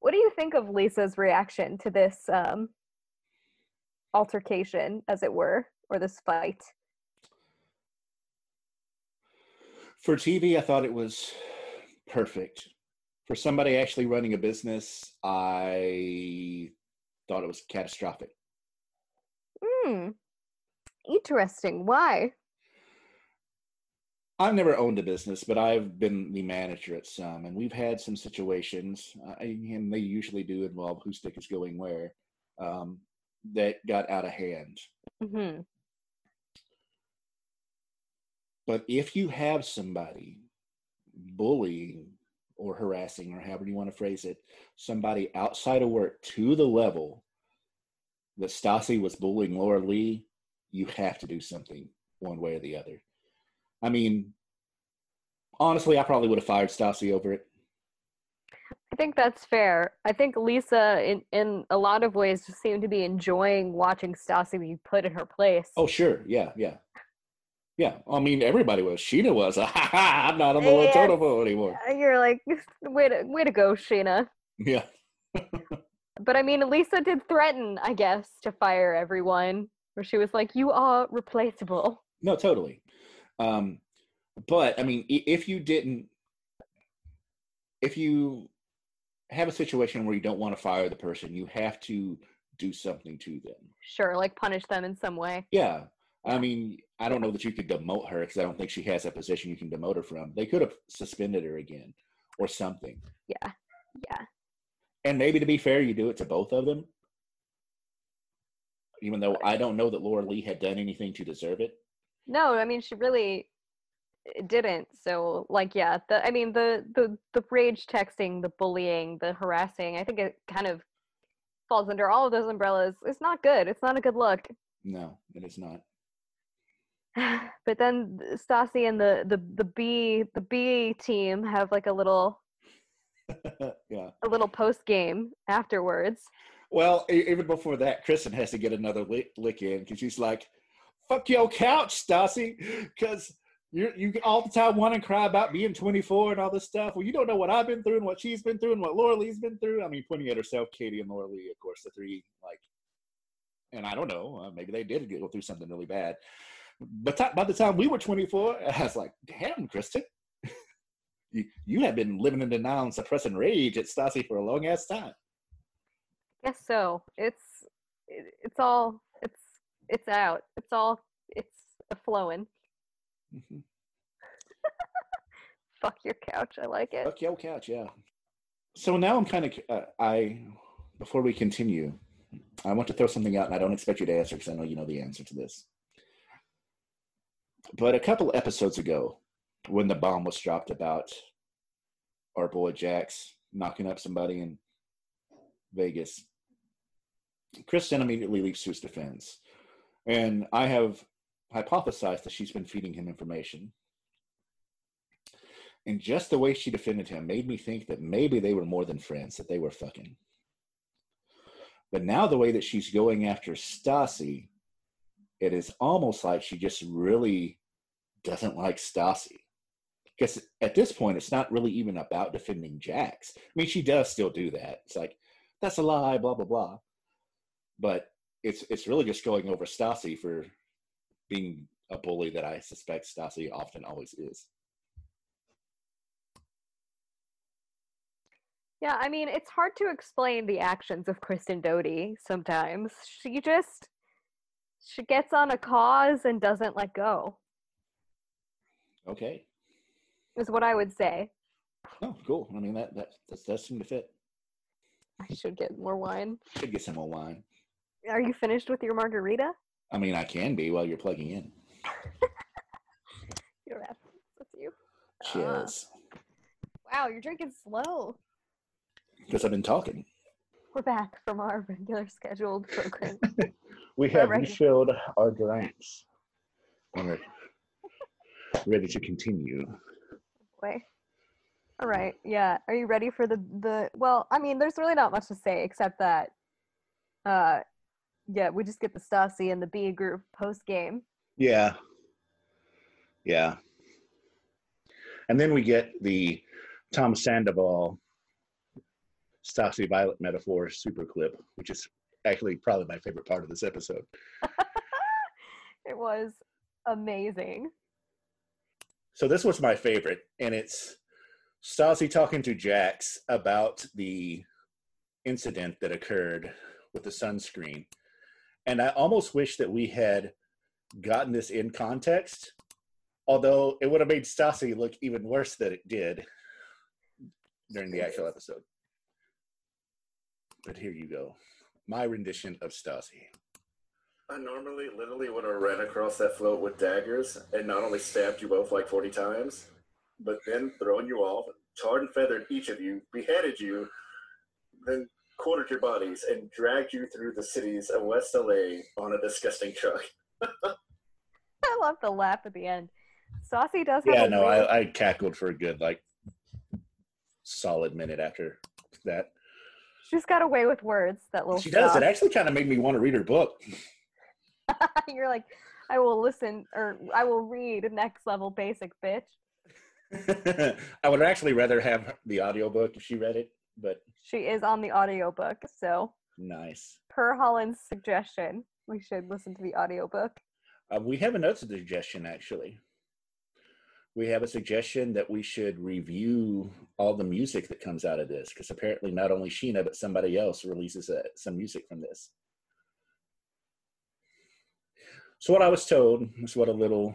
S2: what do you think of Lisa's reaction to this um, altercation, as it were, or this fight?
S1: For TV, I thought it was perfect. For somebody actually running a business, I thought it was catastrophic.
S2: Hmm. Interesting. Why?
S1: I've never owned a business, but I've been the manager at some, and we've had some situations, uh, and they usually do involve whose stick is going where, um, that got out of hand.
S2: hmm
S1: But if you have somebody bullying or harassing, or however you want to phrase it, somebody outside of work to the level that Stassi was bullying Laura Leigh, you have to do something one way or the other. I mean, honestly, I probably would have fired Stassi over it.
S2: I think that's fair. I think Lisa, in in a lot of ways, just seemed to be enjoying watching Stassi be put in her place.
S1: Oh, sure. Yeah, yeah. Yeah. I mean, everybody was. Scheana was. I'm not on the little
S2: Yeah.
S1: totem pole anymore.
S2: Uh, You're like, way to way to go, Scheana.
S1: Yeah.
S2: But I mean, Lisa did threaten, I guess, to fire everyone. Where she was like, "You are replaceable."
S1: No, totally. Um, but I mean, if you didn't, if you have a situation where you don't want to fire the person, you have to do something to them.
S2: Sure, like punish them in some way.
S1: Yeah. I mean, I don't know that you could demote her because I don't think she has a position you can demote her from. They could have suspended her again or something.
S2: Yeah, yeah.
S1: And maybe to be fair, you do it to both of them. Even though I don't know that Laura Leigh had done anything to deserve it.
S2: No, I mean, she really uh, didn't. So, like, yeah. The I mean, the the the rage texting, the bullying, the harassing. I think it kind of falls under all of those umbrellas. It's not good. It's not a good look.
S1: No, it is not.
S2: but then th- Stassi and the the the B the B team have like a little
S1: yeah.
S2: a little post game afterwards.
S1: Well, even before that, Kristen has to get another lick, lick in because she's like, "Fuck your couch, Stassi," because you you all the time want to cry about being 24 and all this stuff. Well, you don't know what I've been through and what she's been through and what Laura Leigh's been through. I mean, pointing at herself, Katie and Laura Leigh, of course, the three like, and I don't know, uh, maybe they did go through something really bad. But by the time we were 24, I was like, "Damn, Kristen." You, you have been living in denial and suppressing rage at Stassi for a long ass time.
S2: Guess so. It's it, it's all it's out. It's all it's a flowing.
S1: Mhm.
S2: Fuck your couch. I like it.
S1: Fuck your couch, yeah. So now I'm kind of uh, I before we continue, I want to throw something out, and I don't expect you to answer because I know you know the answer to this. But a couple episodes ago, when the bomb was dropped about our boy Jax knocking up somebody in Vegas, Kristen immediately leaps to his defense, and I have hypothesized that she's been feeding him information and just the way she defended him made me think that maybe they were more than friends, that they were fucking. But now the way that she's going after Stassi, it is almost like she just really doesn't like Stassi. because at this point, it's not really even about defending Jax. I mean, she does still do that. It's like that's a lie, blah blah blah. But it's it's really just going over Stassi for being a bully that I suspect Stassi often always is.
S2: Yeah, I mean, it's hard to explain the actions of Kristen Doute sometimes. She just she gets on a cause and doesn't let go.
S1: Okay.
S2: Is what I would say.
S1: Oh, cool. I mean that that that does seem to fit.
S2: I should get more wine.
S1: Should get some more wine.
S2: Are you finished with your margarita?
S1: I mean, I can be while you're plugging in.
S2: you don't have to. That's you.
S1: Cheers.
S2: Uh, wow, you're drinking slow.
S1: Because I've been talking.
S2: We're back from our regular scheduled program.
S1: we
S2: have Right.
S1: refilled our drinks. And we're ready to continue.
S2: Boy. All right. Yeah. Are you ready for the the? Well, I mean, there's really not much to say except that, uh, yeah, we just get the Stassi and the B group post game.
S1: Yeah. Yeah. And then we get the Tom Sandoval Stassi Violet metaphor super clip, which is actually probably my favorite part of this episode.
S2: It was amazing.
S1: So this was my favorite, and it's Stassi talking to Jax about the incident that occurred with the sunscreen. And I almost wish that we had gotten this in context, although it would have made Stassi look even worse than it did during the actual episode. But here you go. My rendition of Stassi.
S3: I normally literally would have ran across that float with daggers and not only stabbed you both like 40 times, but then thrown you off, tarred and feathered each of you, beheaded you, then quartered your bodies, and dragged you through the cities of West LA on a disgusting truck.
S2: I love the laugh at the end. Saucy does have
S1: Yeah,
S2: a
S1: no,
S2: weird-
S1: I, I cackled for a good, like, solid minute after that.
S2: She's got away with words. That little.
S1: She does.
S2: stuff.
S1: It actually kind of made me want to read her book.
S2: You're like, I will listen or I will read next level basic bitch.
S1: I would actually rather have the audiobook if she read it, but
S2: She is on the audiobook, so
S1: nice.
S2: per Holland's suggestion, we should listen to the audiobook.
S1: Uh, we have another suggestion, actually. We have a suggestion that we should review all the music that comes out of this, because apparently not only Scheana, but somebody else releases uh, some music from this. So what I was told is what a little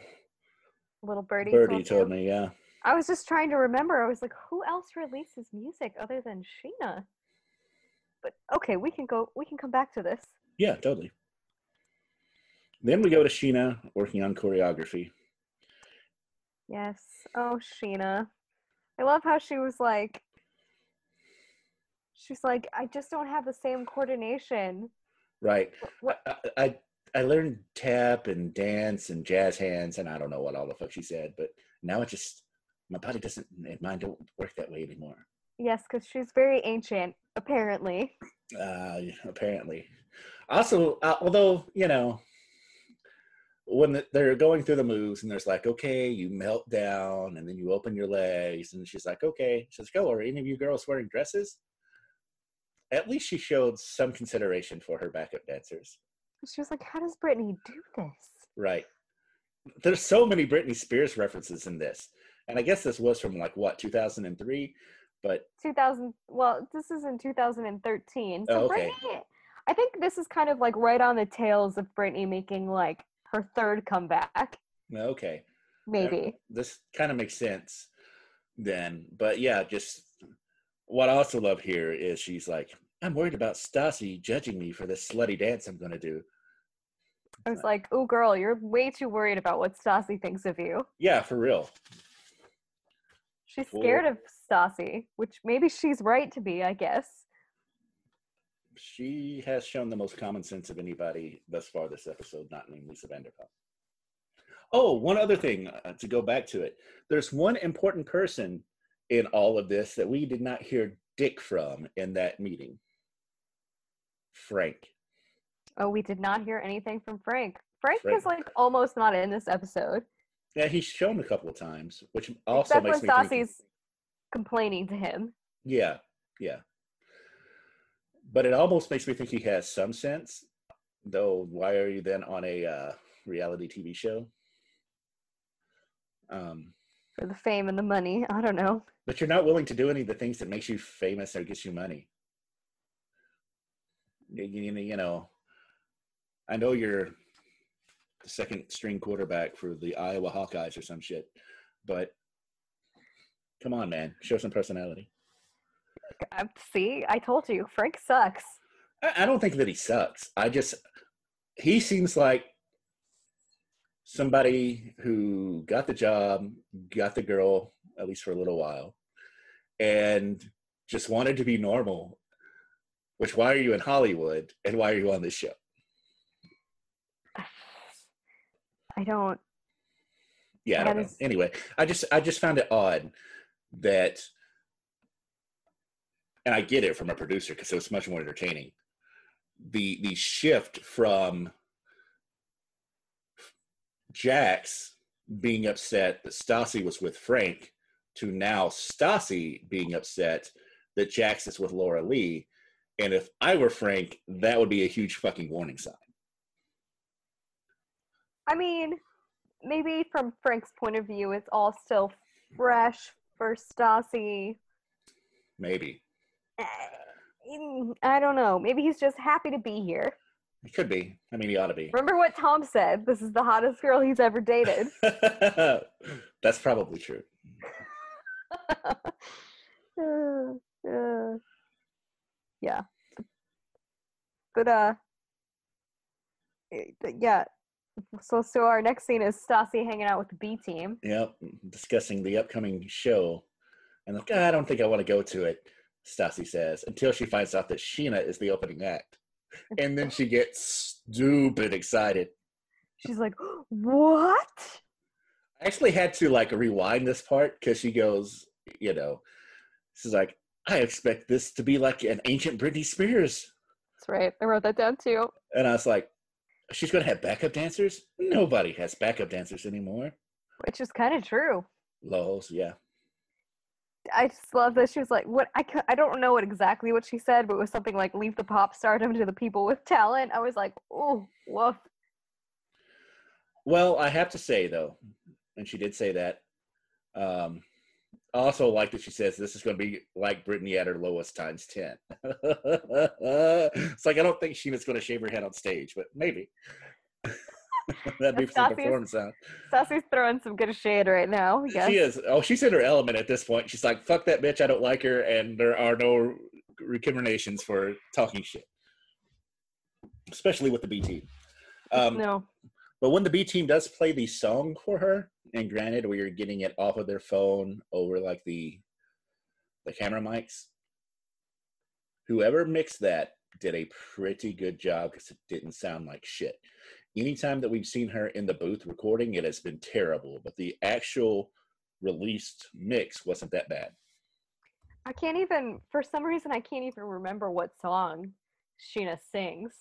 S2: Little birdie,
S1: birdie
S2: told
S1: told me. Yeah,
S2: I was just trying to remember. I was like, who else releases music other than Scheana? But okay, we can go. We can come back to this.
S1: yeah, totally. Then we go to Scheana working on choreography.
S2: Yes. Oh, Scheana. I love how she was like. She's like, I just don't have the same coordination.
S1: Right.
S2: What?
S1: I, I I learned tap and dance and jazz hands and I don't know what all the fuck she said, but now it just my body doesn't mine don't work that way anymore.
S2: Yes, because she's very ancient, apparently.
S1: Uh, apparently. Also, uh, although you know, when the, they're going through the moves and there's like, okay, you melt down and then you open your legs, and she's like, okay, she's like, oh, are any of you girls wearing dresses? At least she showed some consideration for her backup dancers.
S2: She was like, How does Britney do this?
S1: Right. There's so many Britney Spears references in this. And I guess this was from like what, 2003? But
S2: 2000, well, this is in 2013. So
S1: Oh, okay.
S2: Britney, I think this is kind of like right on the tails of Britney making like her third comeback,
S1: okay.
S2: maybe.
S1: This kind of makes sense then. But yeah, just what I also love here is she's like, I'm worried about Stassi judging me for this slutty dance I'm going to do.
S2: I was like, Oh, girl, you're way too worried about what Stassi thinks of you.
S1: Yeah, for real.
S2: She's
S1: Well-
S2: scared of Stassi, which maybe she's right to be, I guess.
S1: She has shown the most common sense of anybody thus far this episode, not named Lisa Vanderpump. Oh, one other thing uh, to go back to it. There's one important person in all of this that we did not hear Dick from in that meeting. Frank.
S2: Oh, we did not hear anything from Frank. Frank
S1: Frank.
S2: is like almost not in this episode.
S1: Yeah, he's shown a couple of times, which also
S2: Except
S1: makes
S2: when
S1: me think.
S2: Stassi's complaining to him.
S1: Yeah, yeah. But it almost makes me think he has some sense. Though, why are you then on a uh, reality TV show? Um,
S2: For the fame and the money. I don't know.
S1: but you're not willing to do any of the things that makes you famous or gets you money. You, you, you know, I know you're second string quarterback for the Iowa Hawkeyes or some shit, but come on, man, show some personality.
S2: Uh, See, I told you, Frank sucks.
S1: I, I don't think that he sucks. I just he seems like somebody who got the job, got the girl at least for a little while, and just wanted to be normal. Which why are you in Hollywood and why are you on this show?
S2: I don't.
S1: Yeah, I don't know.
S2: is-
S1: Anyway, I just I just found it odd that, and I get it from a producer because it was much more entertaining. The the shift from Jax being upset that Stassi was with Frank to now Stassi being upset that Jax is with Laura Leigh. And if I were Frank, that would be a huge fucking warning sign.
S2: I mean, maybe from Frank's point of view, it's all still fresh for Stassi.
S1: Maybe.
S2: Eh, I don't know. Maybe he's just happy to be here.
S1: He could be. I mean, he ought to be.
S2: Remember what Tom said? This is the hottest girl he's ever dated.
S1: That's probably true.
S2: Uh, uh, yeah. But uh yeah. So so our next scene is Stassi hanging out with the B team.
S1: Yep, discussing the upcoming show. And like, "Ah, I don't think I want to go to it, Stassi says, until she finds out that Scheana is the opening act. And then she gets stupid excited.
S2: She's like, "What?"
S1: I actually had to like rewind this part because she goes, you know, she's like, I expect this to be like an ancient Britney Spears.
S2: That's right. I wrote that down too.
S1: And I was like, she's going to have backup dancers? Nobody has backup dancers anymore.
S2: Which is kind of true.
S1: Lols, yeah.
S2: I just love that she was like, "What?" I I don't know what exactly what she said, but it was something like, "Leave the pop stardom to the people with talent." I was like, "Oh, woof."
S1: Well, I have to say though, and she did say that. Um, I also like that she says this is going to be like Britney at her lowest times ten. it's like I don't think Scheana's going to shave her head on stage, but maybe that'd be some performance sound.
S2: Stassi's throwing some good shade right now. Yes.
S1: She is. Oh, she's in her element at this point. She's like, "Fuck that bitch! I don't like her," and there are no recriminations for talking shit, especially with the B team. Um,
S2: no.
S1: But when the B team does play the song for her, and granted, we are getting it off of their phone over like the the camera mics. Whoever mixed that did a pretty good job because it didn't sound like shit. Anytime that we've seen her in the booth recording, it has been terrible. But the actual released mix wasn't that bad.
S2: I can't even, for some reason, I can't even remember what song Scheana sings.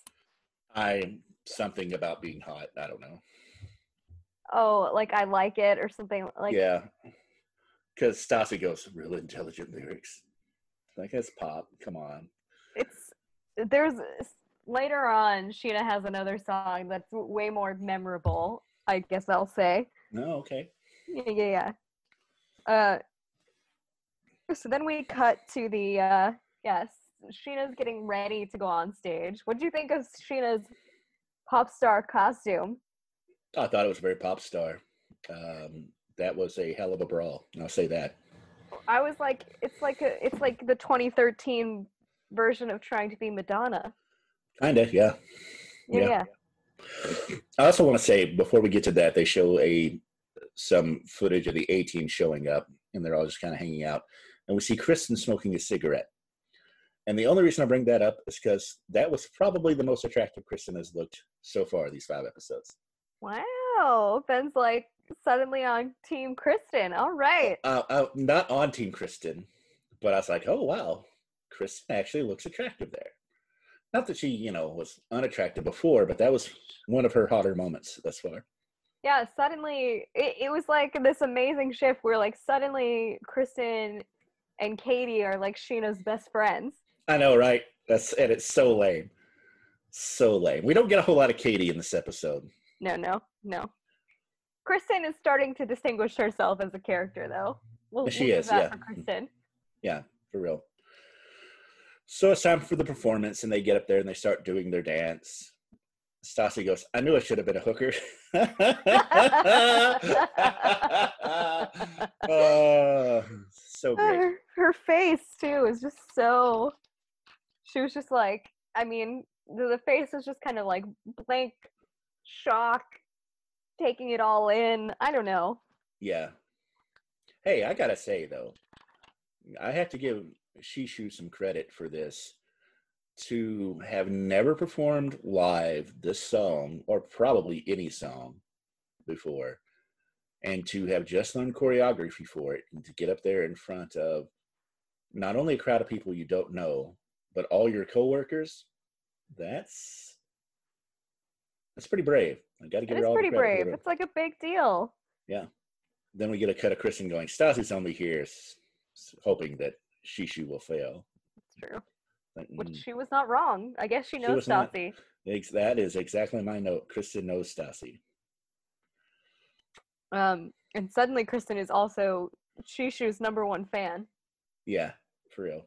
S1: I something about being hot. I don't know.
S2: Oh, like I like it or something like.
S1: yeah, because Stassi goes real intelligent lyrics. Like that's pop. Come on.
S2: It's there's later on. Scheana has another song that's way more memorable. I guess I'll say.
S1: No, okay.
S2: Yeah, yeah, yeah. Uh, so then we cut to the uh, yes. Scheana's getting ready to go on stage. What do you think of Scheana's pop star costume?
S1: I thought it was a very pop star. Um, that was a hell of a brawl. I'll say that.
S2: I was like, it's like a, it's like the 2013 version of trying to be Madonna.
S1: Kinda, yeah.
S2: Yeah,
S1: Yeah.
S2: yeah.
S1: I also want to say before we get to that, they show a some footage of the A team showing up, and they're all just kind of hanging out, and we see Kristen smoking a cigarette. And the only reason I bring that up is because that was probably the most attractive Kristen has looked so far these five episodes.
S2: Wow, Ben's like suddenly on Team Kristen. All right.
S1: Uh, uh, not on Team Kristen, but I was like, oh wow, Kristen actually looks attractive there. Not that she, you know, was unattractive before, but that was one of her hotter moments thus far.
S2: Yeah, suddenly it, it was like this amazing shift where like suddenly Kristen and Katie are like Scheana's best friends.
S1: I know, right? That's and it's so lame. So lame. We don't get a whole lot of Katie in this episode.
S2: No, no, no. Kristen is starting to distinguish herself as a character, though. We'll,
S1: She
S2: we'll
S1: is, yeah.
S2: Kristen.
S1: Yeah, for real. So it's time for the performance, and they get up there and they start doing their dance. Stassi goes, I knew I should have been a hooker. oh, so great.
S2: Her, her face too is just so. She was just like, I mean, the, the face is just kind of like blank shock, taking it all in. I don't know.
S1: Yeah. Hey, I gotta say though, I have to give Shishu some credit for this. To have never performed live this song, or probably any song before, and to have just learned choreography for it, and to get up there in front of not only a crowd of people you don't know, but all your coworkers, that's that's pretty brave. I got to give
S2: It
S1: her all the
S2: pretty brave. It's like a big deal. Yeah.
S1: Then we get a cut of Kristen going, Stassi's only here, hoping that Shishu will fail.
S2: That's true.
S1: But,
S2: Which
S1: mm,
S2: she was not wrong. I guess she
S1: She
S2: knows
S1: not.
S2: Stassi.
S1: ex- that is exactly my note. Kristen knows Stassi.
S2: Um, and suddenly Kristen is also Shishu's number one fan.
S1: Yeah, for real.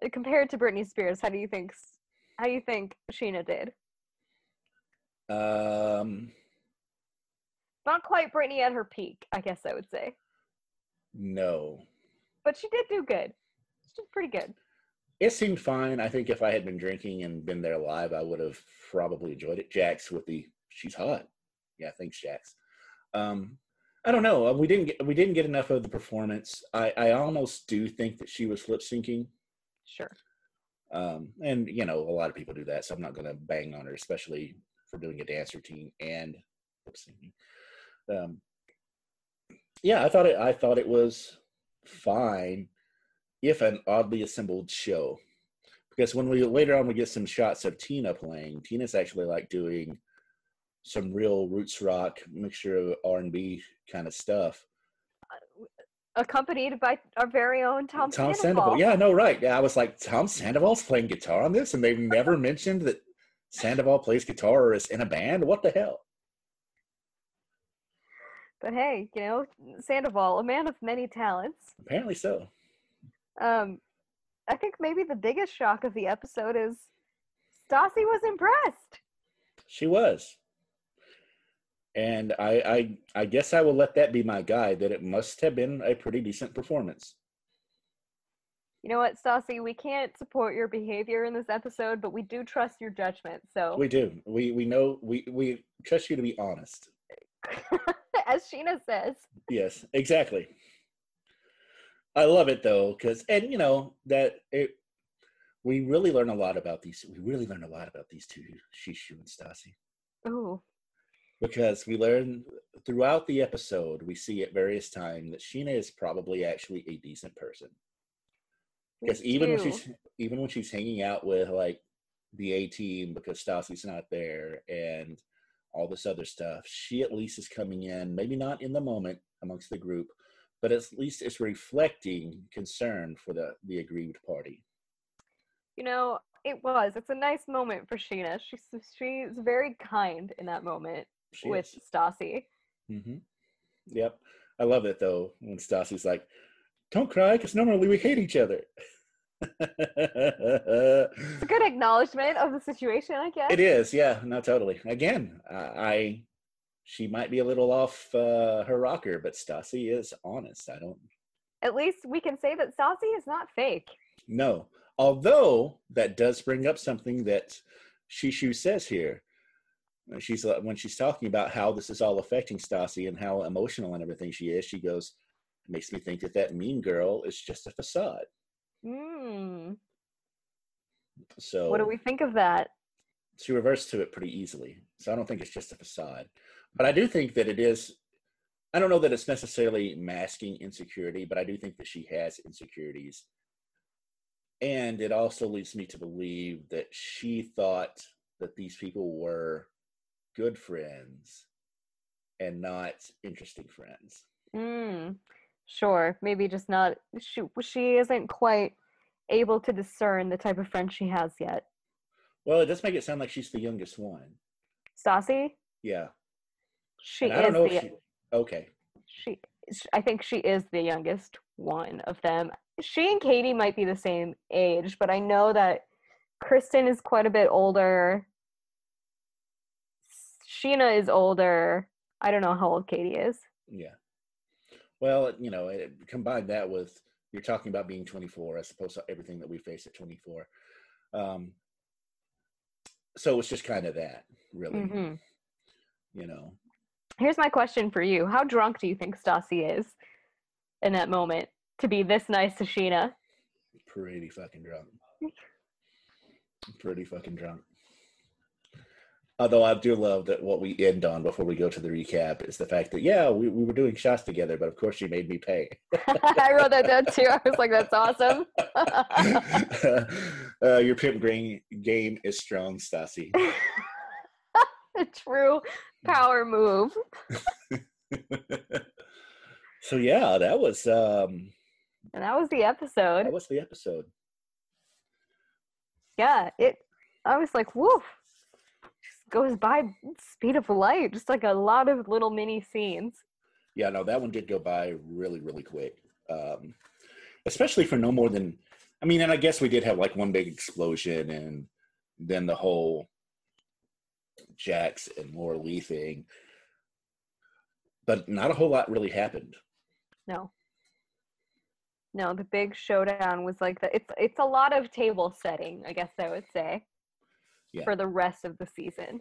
S2: Uh, Compared to Britney Spears, how do you think how do you think Scheana did?
S1: Um,
S2: Not quite Britney at her peak, I guess I would say.
S1: no,
S2: But she did do good. She did pretty good.
S1: it seemed fine. I think if I had been drinking and been there live, I would have probably enjoyed it. Jax with the she's hot. Yeah, thanks, Jax. Um, I don't know. Uh, We didn't get we didn't get enough of the performance. I I almost do think that she was lip syncing.
S2: Sure.
S1: Um, and you know, a lot of people do that, so I'm not going to bang on her, especially for doing a dance routine and lip syncing. Um, yeah, I thought it. I thought it was fine, if an oddly assembled show, because when we later on we get some shots of Tina playing, Tina's actually like doing some real roots rock mixture of R and B kind of stuff.
S2: Accompanied by our very own Tom,
S1: Tom
S2: Sandoval.
S1: Sandoval. Yeah, no, right. Yeah, I was like, Tom Sandoval's playing guitar on this, and they've never mentioned that Sandoval plays guitar or is in a band. What the hell?
S2: But hey, you know, Sandoval, a man of many talents.
S1: Apparently so.
S2: Um, I think maybe the biggest shock of the episode is Stassi was impressed.
S1: She was. And I, I I guess I will let that be my guide that it must have been a pretty decent performance.
S2: You know what, Stassi? We can't support your behavior in this episode, but we do trust your judgment. So,
S1: We do. We we know we we trust you to be honest.
S2: as Scheana says,
S1: Yes, exactly. I love it though, because and you know that it. We really learn a lot about these. We really learn a lot about these two, Shishu and Stassi,
S2: ooh,
S1: because we learn throughout the episode. We see at various times that Scheana is probably actually a decent person. Because even when she's even when she's hanging out with like the A team because Stassi's not there and all this other stuff, she at least is coming in, maybe not in the moment amongst the group, but at least it's reflecting concern for the the aggrieved party.
S2: you know, it was. It's a nice moment for Scheana. She's she's very kind in that moment
S1: She
S2: with
S1: is.
S2: Stassi.
S1: hmm Yep, I love it though when Stassi's like, "Don't cry, because normally we hate each other."
S2: It's a good acknowledgement of the situation, I guess.
S1: It is, yeah, no, totally. Again, I, I she might be a little off uh, her rocker, but Stassi is honest. I don't
S2: At least we can say that Stassi is not fake.
S1: No, Although that does bring up something that Shishu says here. She's uh, when she's talking about how this is all affecting Stassi and how emotional and everything she is. She goes, "It makes me think that that mean girl is just a facade."
S2: Hmm.
S1: So
S2: What do we think of that?
S1: she reverts to it pretty easily. So I don't think it's just a facade. But I do think that it is I don't know that it's necessarily masking insecurity, but I do think that she has insecurities. And it also leads me to believe that she thought that these people were good friends and not interesting friends.
S2: Mm, sure. Maybe just not. She she isn't quite able to discern the type of friend she has yet.
S1: Well, it does make it sound like she's the youngest one.
S2: Stassi,
S1: Yeah.
S2: she
S1: And I don't know
S2: the
S1: if she. Okay.
S2: she I think she is the youngest one of them. She and Katie might be the same age, but I know that Kristen is quite a bit older. Sheena is older. I don't know how old Katie is.
S1: Yeah. Well, you know, it, combine that with you're talking about being 24 as opposed to everything that we face at 24. Um, so it's just kind of that, really.
S2: Mhm.
S1: You know,
S2: Here's my question for you: How drunk do you think Stassi is in that moment to be this nice to Scheana?
S1: pretty fucking drunk. pretty fucking drunk. Although I do love that what we end on before we go to the recap is the fact that yeah we, we were doing shots together, but of course she made me pay.
S2: I wrote that down too. I was like, "That's awesome."
S1: uh, your pimp game game is strong, Stassi.
S2: True power move.
S1: so yeah, that was um
S2: And that was the episode.
S1: that was the episode.
S2: yeah, it. I was like, woof. Goes by speed of light. Just like a lot of little mini scenes.
S1: Yeah, no, that one did go by really, really quick. Um, especially for no more than, I mean, and I guess we did have like one big explosion and then the whole Jax and Laura Leigh thing. But not a whole lot really happened.
S2: No. No, the big showdown was like the. It's it's a lot of table setting, I guess I would say,
S1: Yeah.
S2: for the rest of the season.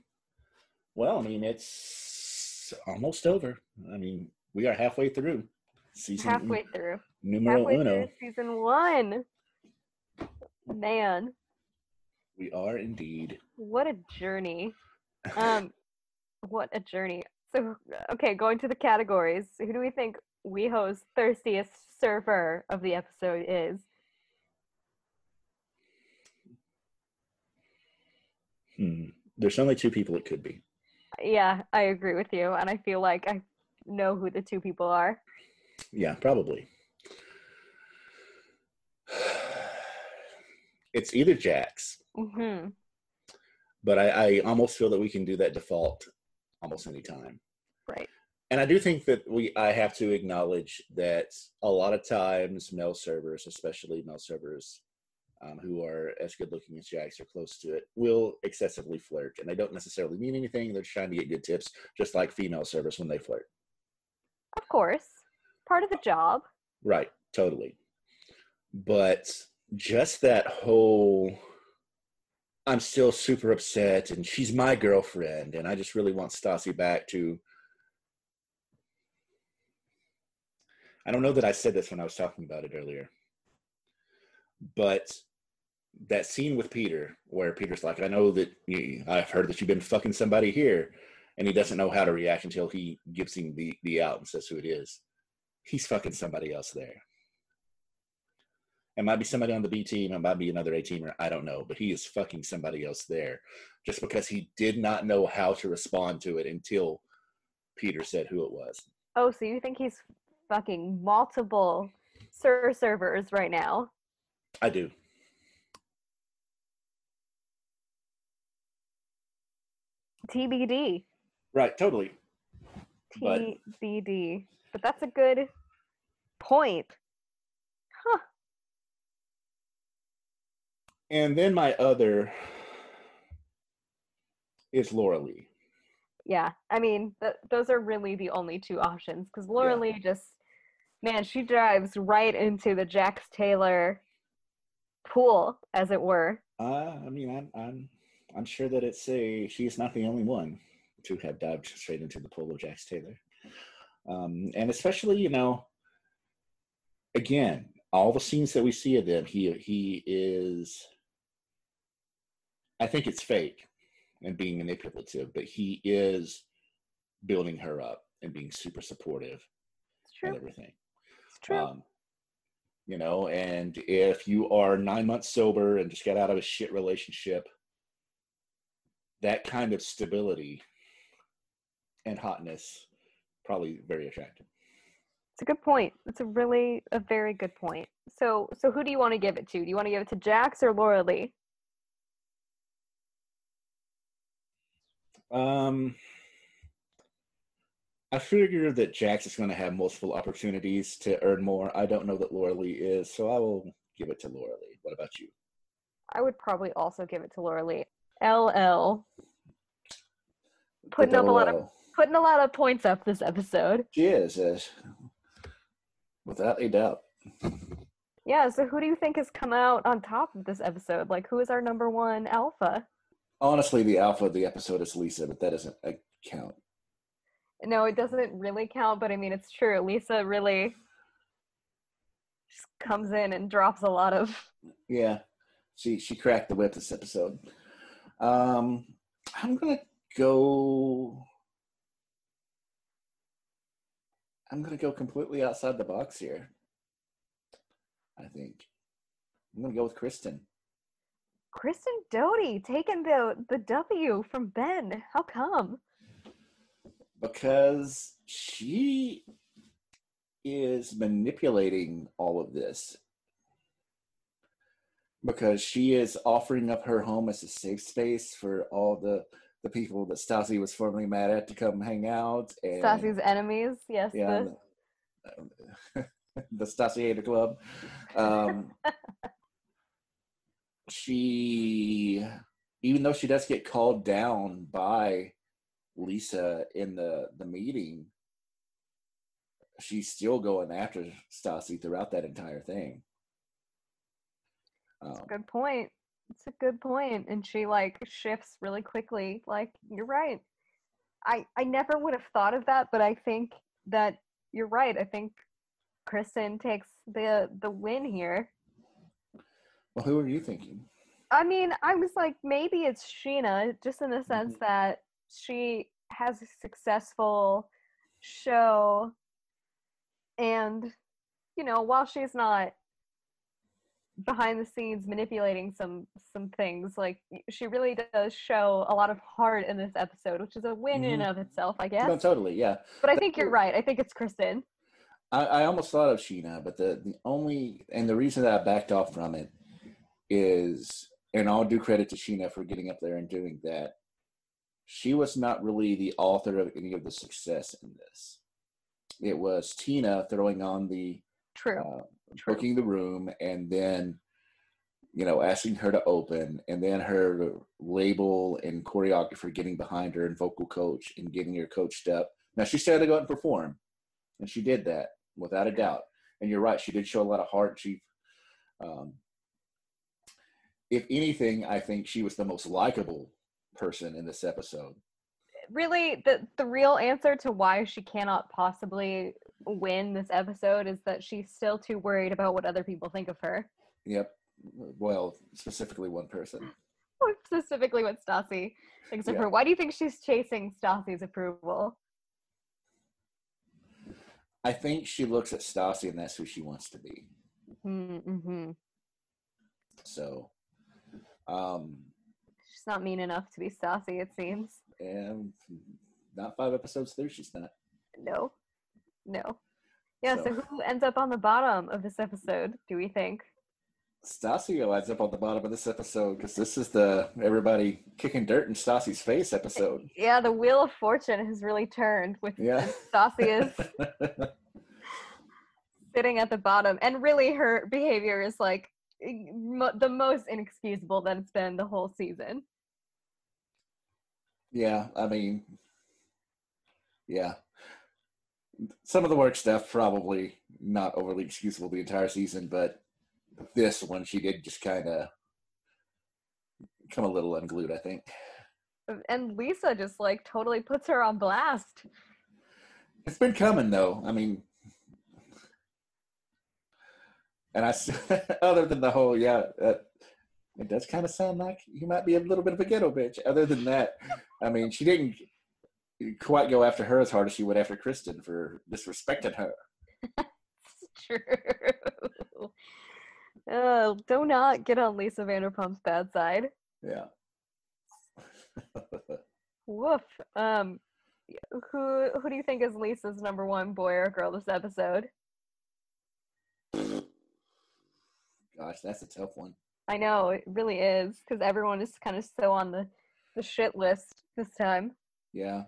S1: Well, I mean, it's almost over. I mean, we are halfway through season
S2: Halfway through.
S1: numero
S2: Halfway
S1: uno.
S2: through season one. Man,
S1: We are indeed.
S2: what a journey. Um, what a journey. So, okay, going to the categories. Who do we think WeHo's thirstiest surfer of the episode is?
S1: Hmm. There's only two people it could be.
S2: Yeah, I agree with you, and I feel like I know who the two people are.
S1: Yeah, probably. It's either Jax,
S2: hmm
S1: but I, I almost feel that we can do that default almost any time.
S2: Right.
S1: And I do think that we I have to acknowledge that a lot of times male servers, especially male servers um, who are as good looking as Jax or close to it, will excessively flirt. And they don't necessarily mean anything. They're trying to get good tips, just like female service when they flirt.
S2: Of course, part of the job.
S1: Right, totally. But just that whole I'm still super upset and she's my girlfriend and I just really want Stassi back to I don't know that I said this when I was talking about it earlier. But that scene with Peter where Peter's like, I know that you, I've heard that you've been fucking somebody here and he doesn't know how to react until he gives him the, the out and says who it is. He's fucking somebody else there. It might be somebody on the B team. It might be another A teamer. I don't know. But he is fucking somebody else there just because he did not know how to respond to it until Peter said who it was.
S2: Oh, so you think he's fucking multiple Sir servers right now?
S1: I do.
S2: TBD.
S1: Right, totally. But-
S2: TBD. But that's a good point. Huh.
S1: And then my other is Laura Leigh.
S2: Yeah. I mean, th- those are really the only two options because Laura
S1: Yeah.
S2: Lee just, man, she drives right into the Jax Taylor pool, as it were.
S1: Uh, I mean, I'm, I'm, I'm sure that it's a she's not the only one to have dived straight into the pool of Jax Taylor, um, and especially you know, again, all the scenes that we see of them, he he is. I think it's fake and being manipulative, but he is building her up and being super supportive
S2: It's
S1: and everything.
S2: It's true.
S1: Um, you know, and if you are nine months sober and just got out of a shit relationship, that kind of stability and hotness probably very attractive.
S2: It's a good point. It's a really a very good point. So so who do you want to give it to? Do you want to give it to Jax or Laura Leigh?
S1: Um, I figure that Jax is going to have multiple opportunities to earn more. I don't know that Laura Leigh is, so I will give it to Laura Leigh. What about you?
S2: I would probably also give it to Laura Leigh. LL putting up a lot of uh, putting a lot of points up this episode.
S1: She is, is without a doubt.
S2: Yeah, so who do you think has come out on top of this episode? Like who is our number one alpha?
S1: Honestly, the alpha of the episode is Lisa, but that doesn't uh, count.
S2: No, it doesn't really count, but I mean it's true. Lisa really just comes in and drops a lot of
S1: Yeah. She she cracked the whip this episode. Um I'm gonna go I'm gonna go completely outside the box here. I think. I'm gonna go with Kristen.
S2: Kristen Doute taking the the W from Ben. How come?
S1: Because she is manipulating all of this. Because she is offering up her home as a safe space for all the the people that Stassi was formerly mad at to come hang out. And,
S2: Stassi's enemies, yes.
S1: yeah, the, the Stasiator Club. Um, she, even though she does get called down by Lisa in the the meeting, she's still going after Stassi throughout that entire thing.
S2: That's
S1: Um,
S2: a good point. It's a good point. And she like shifts really quickly. Like, you're right. I I never would have thought of that, but I think that you're right. I think Kristen takes the the win here.
S1: well, who are you thinking?
S2: I mean, I was like, maybe it's Scheana, just in the sense
S1: Mhm.
S2: that she has a successful show. And, you know, while she's not behind the scenes manipulating some some things, like she really does show a lot of heart in this episode, which is a win in
S1: Mhm.
S2: of itself, I guess No,
S1: totally, yeah.
S2: But I think you're right. I think it's Kristen.
S1: I, I almost thought of Scheana, but the, the only and the reason that I backed off from it is, and I'll do credit to Scheana for getting up there and doing that. She was not really the author of any of the success in this. It was Tina throwing on the
S2: True.
S1: uh, Booking the room and then you know asking her to open and then her label and choreographer getting behind her and vocal coach and getting her coached up. Now she still had to go out and perform and she did that without a doubt. And you're right she did show a lot of heart she um, if anything i think she was the most likable person in this episode.
S2: Really the the real answer to why she cannot possibly win this episode is that she's still too worried about what other people think of her.
S1: yep well specifically one person
S2: specifically what Stassi thinks of
S1: Yeah.
S2: her. Why do you think she's chasing Stassi's approval?
S1: i think she looks at stassi and that's who she wants to be
S2: Mm-hmm.
S1: So, um,
S2: She's not mean enough to be Stassi, it seems.
S1: and not five episodes through, she's not.
S2: No. No. Yeah, so,
S1: So-
S2: who ends up on the bottom of this episode, do we think?
S1: Stassi ends up on the bottom of this episode because this is the everybody kicking dirt in Stassi's face episode.
S2: Yeah, the wheel of fortune has really turned with
S1: Yeah.
S2: Stassi is sitting at the bottom and really her behavior is like mo- the most inexcusable that it's been the whole season
S1: yeah, I mean, yeah. Some of the work stuff probably not overly excusable the entire season, but this one she did just kind of come a little unglued, I think.
S2: and lisa just like totally puts her on blast
S1: It's been coming though. I mean, and I, other than the whole, yeah, uh, it does kind of sound like you might be a little bit of a ghetto bitch. Other than that, I mean, she didn't quite go after her as hard as she would after Kristen for disrespecting her.
S2: That's true oh do not get on lisa vanderpump's bad side
S1: Yeah.
S2: woof um who who do you think is Lisa's number one boy or girl this episode?
S1: Gosh, that's a tough one.
S2: I know it really is because everyone is kind of so on the the shit list this time.
S1: Yeah.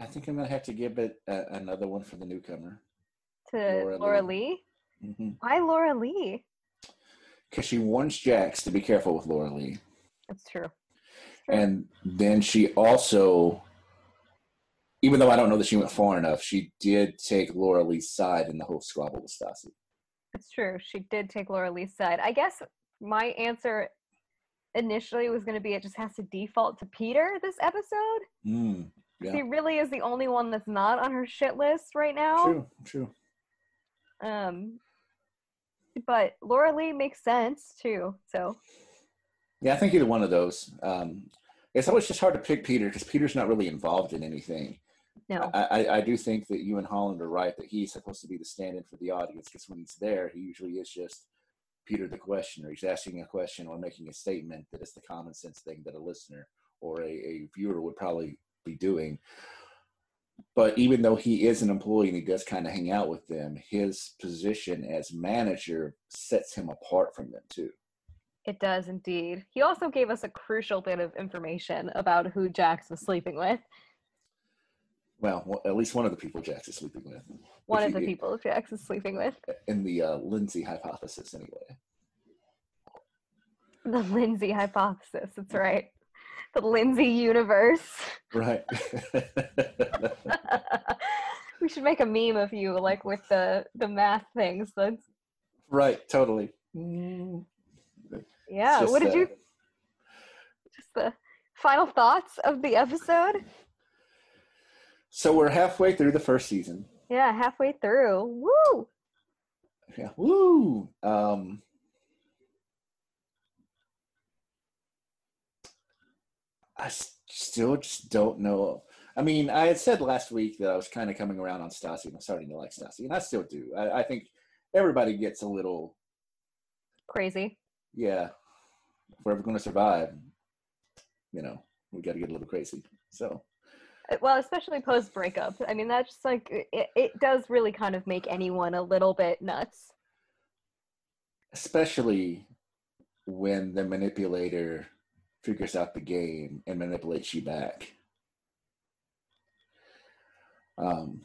S1: I think I'm gonna have to give it a, another one for the newcomer
S2: To
S1: Laura
S2: Laura,
S1: Lee.
S2: Lee.
S1: because
S2: Why Laura Leigh?
S1: Because she warns Jax to be careful with Laura Leigh,
S2: That's true.
S1: and then she also, even though I don't know that she went far enough, she did take Laura Leigh's side in the whole squabble with Stassi.
S2: It's true. She did take Laura Leigh's side. I guess my answer initially was going to be it just has to default to Peter this episode.
S1: Mm, yeah,
S2: He really is the only one that's not on her shit list right now.
S1: true, true.
S2: Um, but Laura Leigh makes sense too. So
S1: Yeah, I think either one of those. Um, it's always just hard to pick Peter because Peter's not really involved in anything.
S2: no,
S1: I, I, I do think that you and Holland are right that he's supposed to be the stand-in for the audience because when he's there, he usually is just Peter the questioner. He's asking a question or making a statement that is the common sense thing that a listener or a, a viewer would probably be doing. But even though he is an employee and he does kind of hang out with them, his position as manager sets him apart from them too.
S2: it does indeed. He also gave us a crucial bit of information about who Jax was sleeping with.
S1: Well, well, at least one of the people Jax is sleeping with.
S2: One of the people Jax is sleeping with.
S1: In the uh, Lindsay hypothesis, anyway.
S2: The Lindsay hypothesis. That's right. The Lindsay universe.
S1: Right.
S2: we should make a meme of you like with the the math things. That's
S1: right, totally. Mm.
S2: yeah. What did you just the final thoughts of the episode?
S1: So we're halfway through the first season.
S2: Yeah, halfway through. Woo!
S1: Yeah. Woo! Um, I still just don't know. I mean, I had said last week that I was kind of coming around on Stassi and I'm starting to like Stassi, and I still do. I, I think everybody gets a little,
S2: Crazy.
S1: yeah, if we're ever going to survive, you know, we got to get a little crazy. So,
S2: Uh, Well, especially post breakup. I mean, that's just like it, it does really kind of make anyone a little bit nuts.
S1: especially when the manipulator figures out the game and manipulates you back. Um,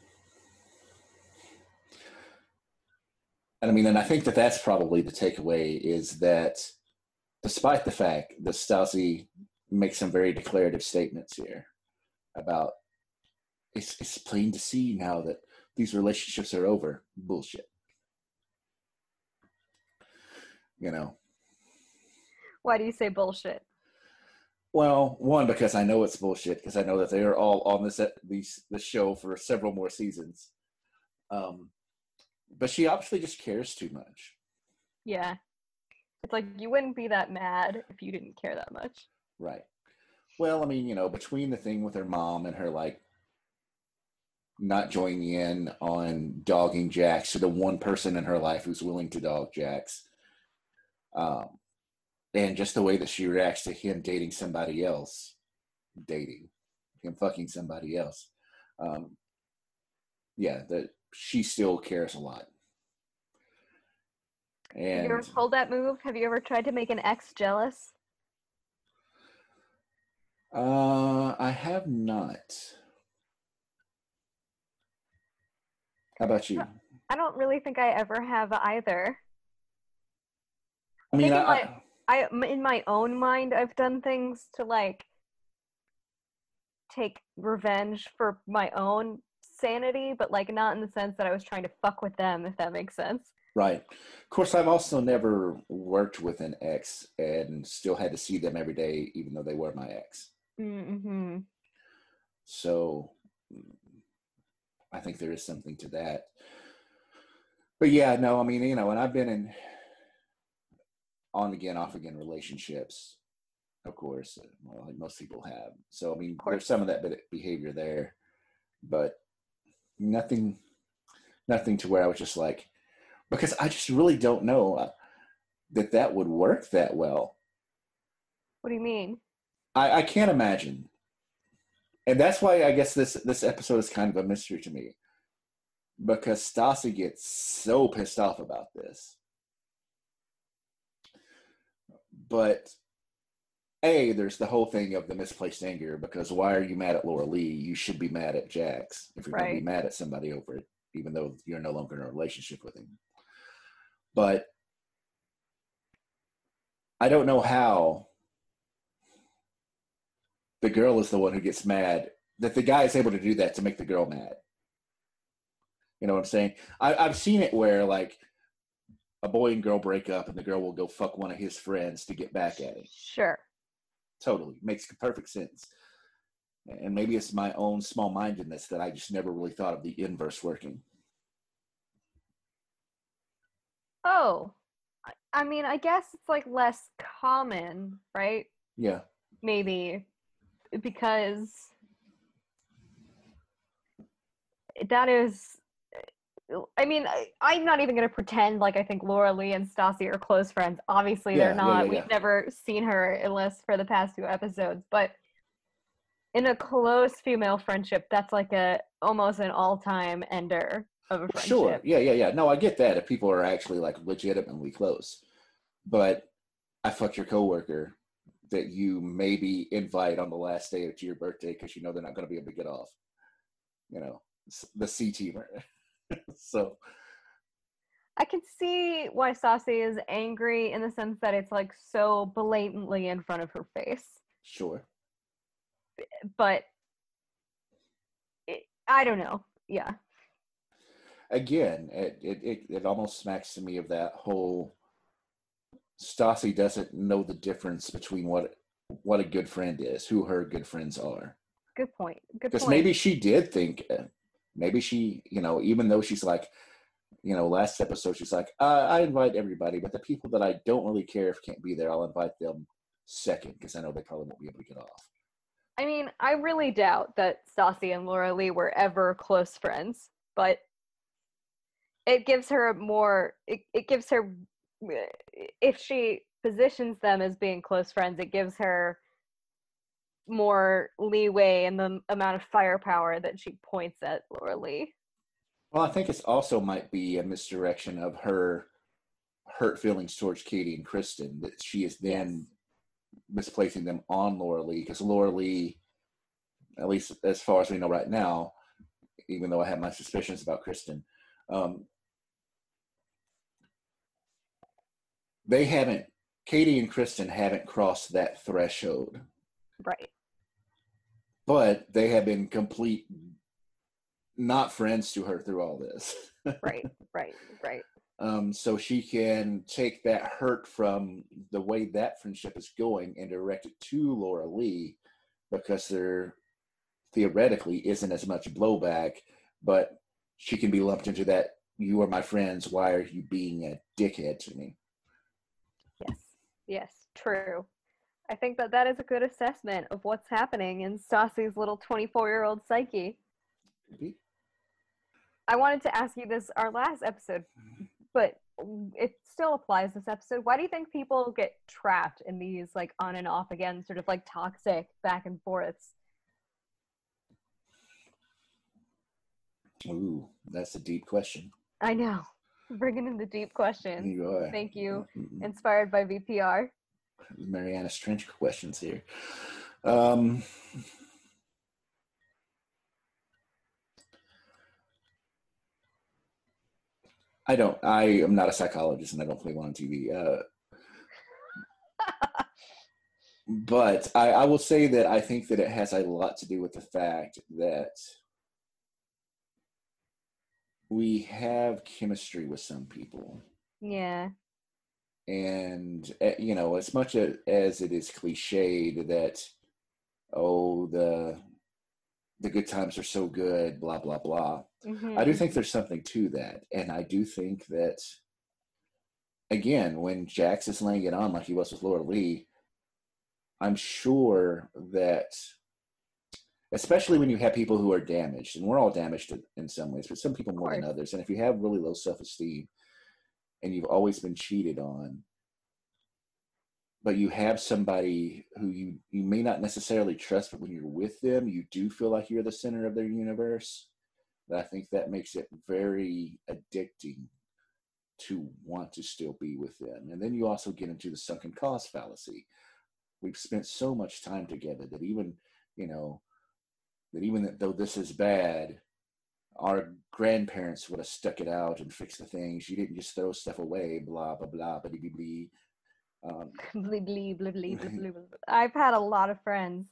S1: and I mean, and I think that that's probably the takeaway is that despite the fact that Stassi makes some very declarative statements here about it's, it's plain to see now that these relationships are over. Bullshit. You know,
S2: Why do you say bullshit?
S1: Well, one because I know it's bullshit because I know that they are all on this these this show for several more seasons. Um, but she obviously just cares too much,
S2: Yeah. It's like you wouldn't be that mad if you didn't care that much.
S1: right? Well, I mean, you know, between the thing with her mom and her like not joining in on dogging Jax to the one person in her life who's willing to dog Jax, um, and just the way that she reacts to him dating somebody else, dating him fucking somebody else. Um, yeah, that she still cares a lot.
S2: Have you
S1: And
S2: ever pulled that move? Have you ever tried to make an ex jealous?
S1: uh, I have not. How about you?
S2: I don't really think I ever have either.
S1: I mean, I,
S2: I in my own mind I've done things to like take revenge for my own sanity, but like not in the sense that I was trying to fuck with them, if that makes sense.
S1: Right. Of course, I've also never worked with an ex and still had to see them every day, even though they were my ex.
S2: Mm-hmm.
S1: So mm, I think there is something to that. But yeah, no, I mean, you know, and I've been in on again, off again relationships, of course, well, like most people have. So, I mean, there's some of that bit- behavior there, but nothing, nothing to where I was just like, because I just really don't know uh, that that would work that well.
S2: What do you mean?
S1: I, I can't imagine. And that's why I guess this this episode is kind of a mystery to me. Because Stassi gets so pissed off about this. But A, there's the whole thing of the misplaced anger because why are you mad at Laura Leigh? You should be mad at Jax if you're gonna be mad at somebody over it, even though you're no longer in a relationship with him. But I don't know how the girl is the one who gets mad that the guy is able to do that to make the girl mad. You know what I'm saying? I, I've seen it where like a boy and girl break up and the girl will go fuck one of his friends to get back at him.
S2: Sure.
S1: Totally makes perfect sense. And maybe it's my own small mindedness that I just never really thought of the inverse working.
S2: Oh, I- I mean, I guess it's like less common, right?
S1: Yeah.
S2: Maybe because that is. I mean, I, I'm not even going to pretend like I think Laura Leigh and Stassi are close friends. Obviously,
S1: Yeah,
S2: they're
S1: yeah,
S2: not.
S1: yeah,
S2: We've never seen her unless for the past two episodes. But in a close female friendship, that's like a almost an all-time ender of a friendship.
S1: Sure. Yeah, yeah, yeah. No, I get that if people are actually like legitimately close. But I fucked your coworker that you maybe invite on the last day of your birthday because you know they're not going to be able to get off. You know, the C teamer. so
S2: I can see why Stassi is angry in the sense that it's like so blatantly in front of her face.
S1: sure.
S2: But it, I don't know. Yeah.
S1: Again, it, it it it almost smacks to me of that whole Stassi doesn't know the difference between what what a good friend is, who her good friends are.
S2: Good point. Good
S1: because maybe she did think uh, maybe she you know even though she's like you know last episode she's like uh, i invite everybody but the people that i don't really care if can't be there i'll invite them second because i know they probably won't be able to get off.
S2: I mean, I really doubt that Stassi and Laura Leigh were ever close friends, but it gives her more it, it gives her if she positions them as being close friends, it gives her more leeway in the amount of firepower that she points at Laura Leigh.
S1: well i think it's also might be a misdirection of her hurt feelings towards katie and kristen that she is then misplacing them on laura leigh because laura leigh at least as far as we know right now even though i have my suspicions about kristen um, they haven't katie and kristen haven't crossed that threshold
S2: Right.
S1: but they have been complete not friends to her through all this
S2: Right. right. Right.
S1: um, so she can take that hurt from the way that friendship is going and direct it to Laura Leigh because there theoretically isn't as much blowback, but she can be lumped into that you are my friends, why are you being a dickhead to me?
S2: Yes. Yes. True. I think that that is a good assessment of what's happening in Stassi's little 24 year old psyche. I wanted to ask you this our last episode, but it still applies this episode. Why do you think people get trapped in these like on and off again, sort of like toxic back and forths?
S1: Ooh, that's a deep question.
S2: I know. Bringing in the deep question.
S1: You are.
S2: Thank you. Inspired by VPR.
S1: Mariana Trench questions here. Um, I don't. I am not a psychologist, and I don't play one on TV. Uh, but I, I will say that I think that it has a lot to do with the fact that we have chemistry with some people
S2: Yeah.
S1: And uh, you know as much as it is cliched that oh the the good times are so good blah blah blah. I do
S2: Mhm.
S1: think there's something to that. And i do think that again when jax is laying it on like he was with laura leigh i'm sure that especially when you have people who are damaged and we're all damaged in- in some ways but some people more than others. And if you have really low self-esteem and you've always been cheated on but you have somebody who you you may not necessarily trust, but when you're with them, you do feel like you're the center of their universe. But I think that makes it very addicting to want to still be with them. And then you also get into the sunken cost fallacy. We've spent so much time together that even, you know, that even though this is bad, our grandparents would have stuck it out and fixed the things. You didn't just throw stuff away, blah, blah, blah, blah, blah, blah. Um,
S2: blee, blee, blee, blee, blee, blee, blee. I've had a lot of friends.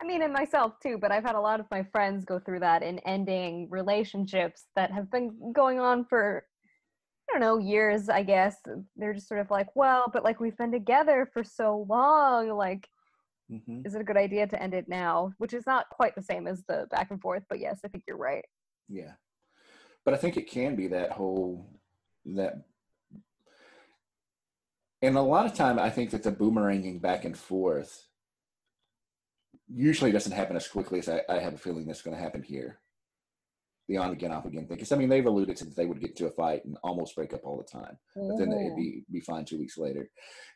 S2: I mean, and myself too, but I've had a lot of my friends go through that in ending relationships that have been going on for, I don't know, years, I guess. They're just sort of like, well, but like we've been together for so long. Like,
S1: mhm.
S2: is it a good idea to end it now? Which is not quite the same as the back and forth, but yes, I think you're right.
S1: Yeah. But I think it can be that whole that and a lot of time I think that the boomeranging back and forth usually doesn't happen as quickly as I, I have a feeling that's going to happen here. The on again, off again thing. Because I mean, they've alluded to that they would get into a fight and almost break up all the time, but then it'd mm-hmm. be be fine two weeks later.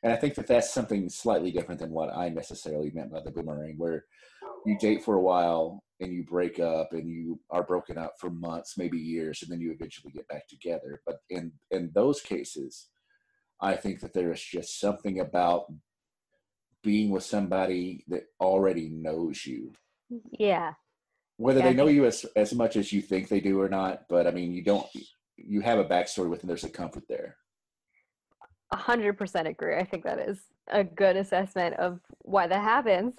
S1: And I think that that's something slightly different than what I necessarily meant by the boomerang, where you date for a while and you break up and you are broken up for months, maybe years, and then you eventually get back together. But in in those cases, I think that there is just something about being with somebody that already knows you.
S2: Yeah.
S1: Whether
S2: Yeah,
S1: they know you as as much as you think they do or not, but I mean, you don't. You have a backstory with them. There's a comfort there.
S2: A hundred percent agree. I think that is a good assessment of why that happens.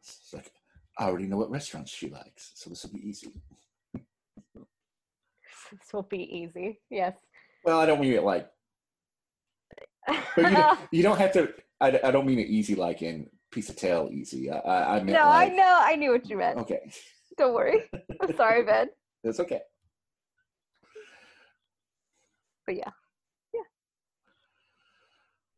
S1: It's like I already know what restaurants she likes, so this will be easy.
S2: This will be easy. Yes.
S1: Well, I don't mean it like, you, don't- you don't have to. I, I don't mean it easy like in piece of tail easy. I, I, I meant
S2: no, I know. I knew what you meant.
S1: Okay,
S2: Don't worry. I'm sorry, Ben.
S1: it's okay.
S2: But. Yeah.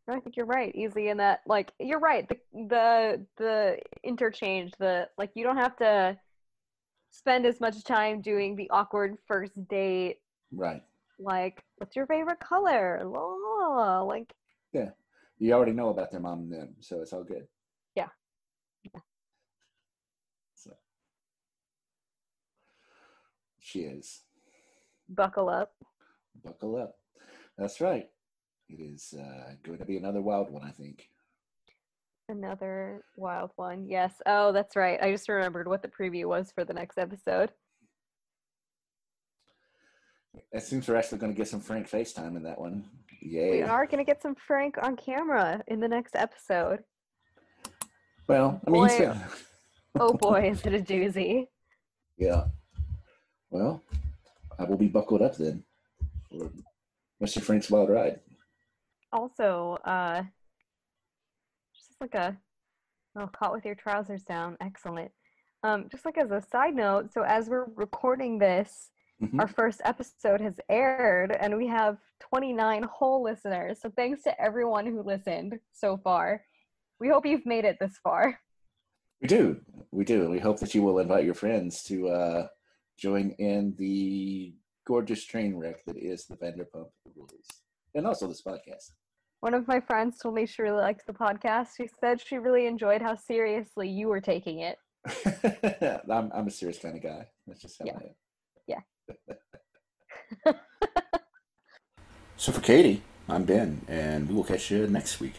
S2: I think you're right. Easy in that like you're right. The the the interchange, the like you don't have to spend as much time doing the awkward first date
S1: Right.
S2: like what's your favorite color? La, la, la, like Yeah.
S1: You already know about their mom and them, so it's all good.
S2: Yeah.
S1: So she is.
S2: buckle up.
S1: Buckle up. That's right. It is uh, going to be another wild one, I think.
S2: Another wild one. Yes. Oh, that's right. I just remembered what the preview was for the next episode.
S1: It seems we're actually going to get some Frank FaceTime in that one. Yay.
S2: We are going to get some Frank on camera in the next episode.
S1: Well, I mean,
S2: Boy. Oh boy, is it a doozy.
S1: yeah. Well, I will be buckled up then Mr. Frank's Wild Ride.
S2: Also, uh, just like a, oh, caught with your trousers down. Excellent. Um, just like as a side note, so as we're recording this,
S1: Mhm.
S2: our first episode has aired and we have 29 whole listeners. So thanks to everyone who listened so far. We hope you've made it this far.
S1: We do. We do. We hope that you will invite your friends to uh, join in the gorgeous train wreck that is the Vanderpump Rules and also this podcast.
S2: One of my friends told me she really likes the podcast. She said she really enjoyed how seriously you were taking it.
S1: I'm, I'm a serious kind of guy. That's just how
S2: Yeah.
S1: I am.
S2: Yeah.
S1: so for Katie, I'm Ben, and we will catch you next week.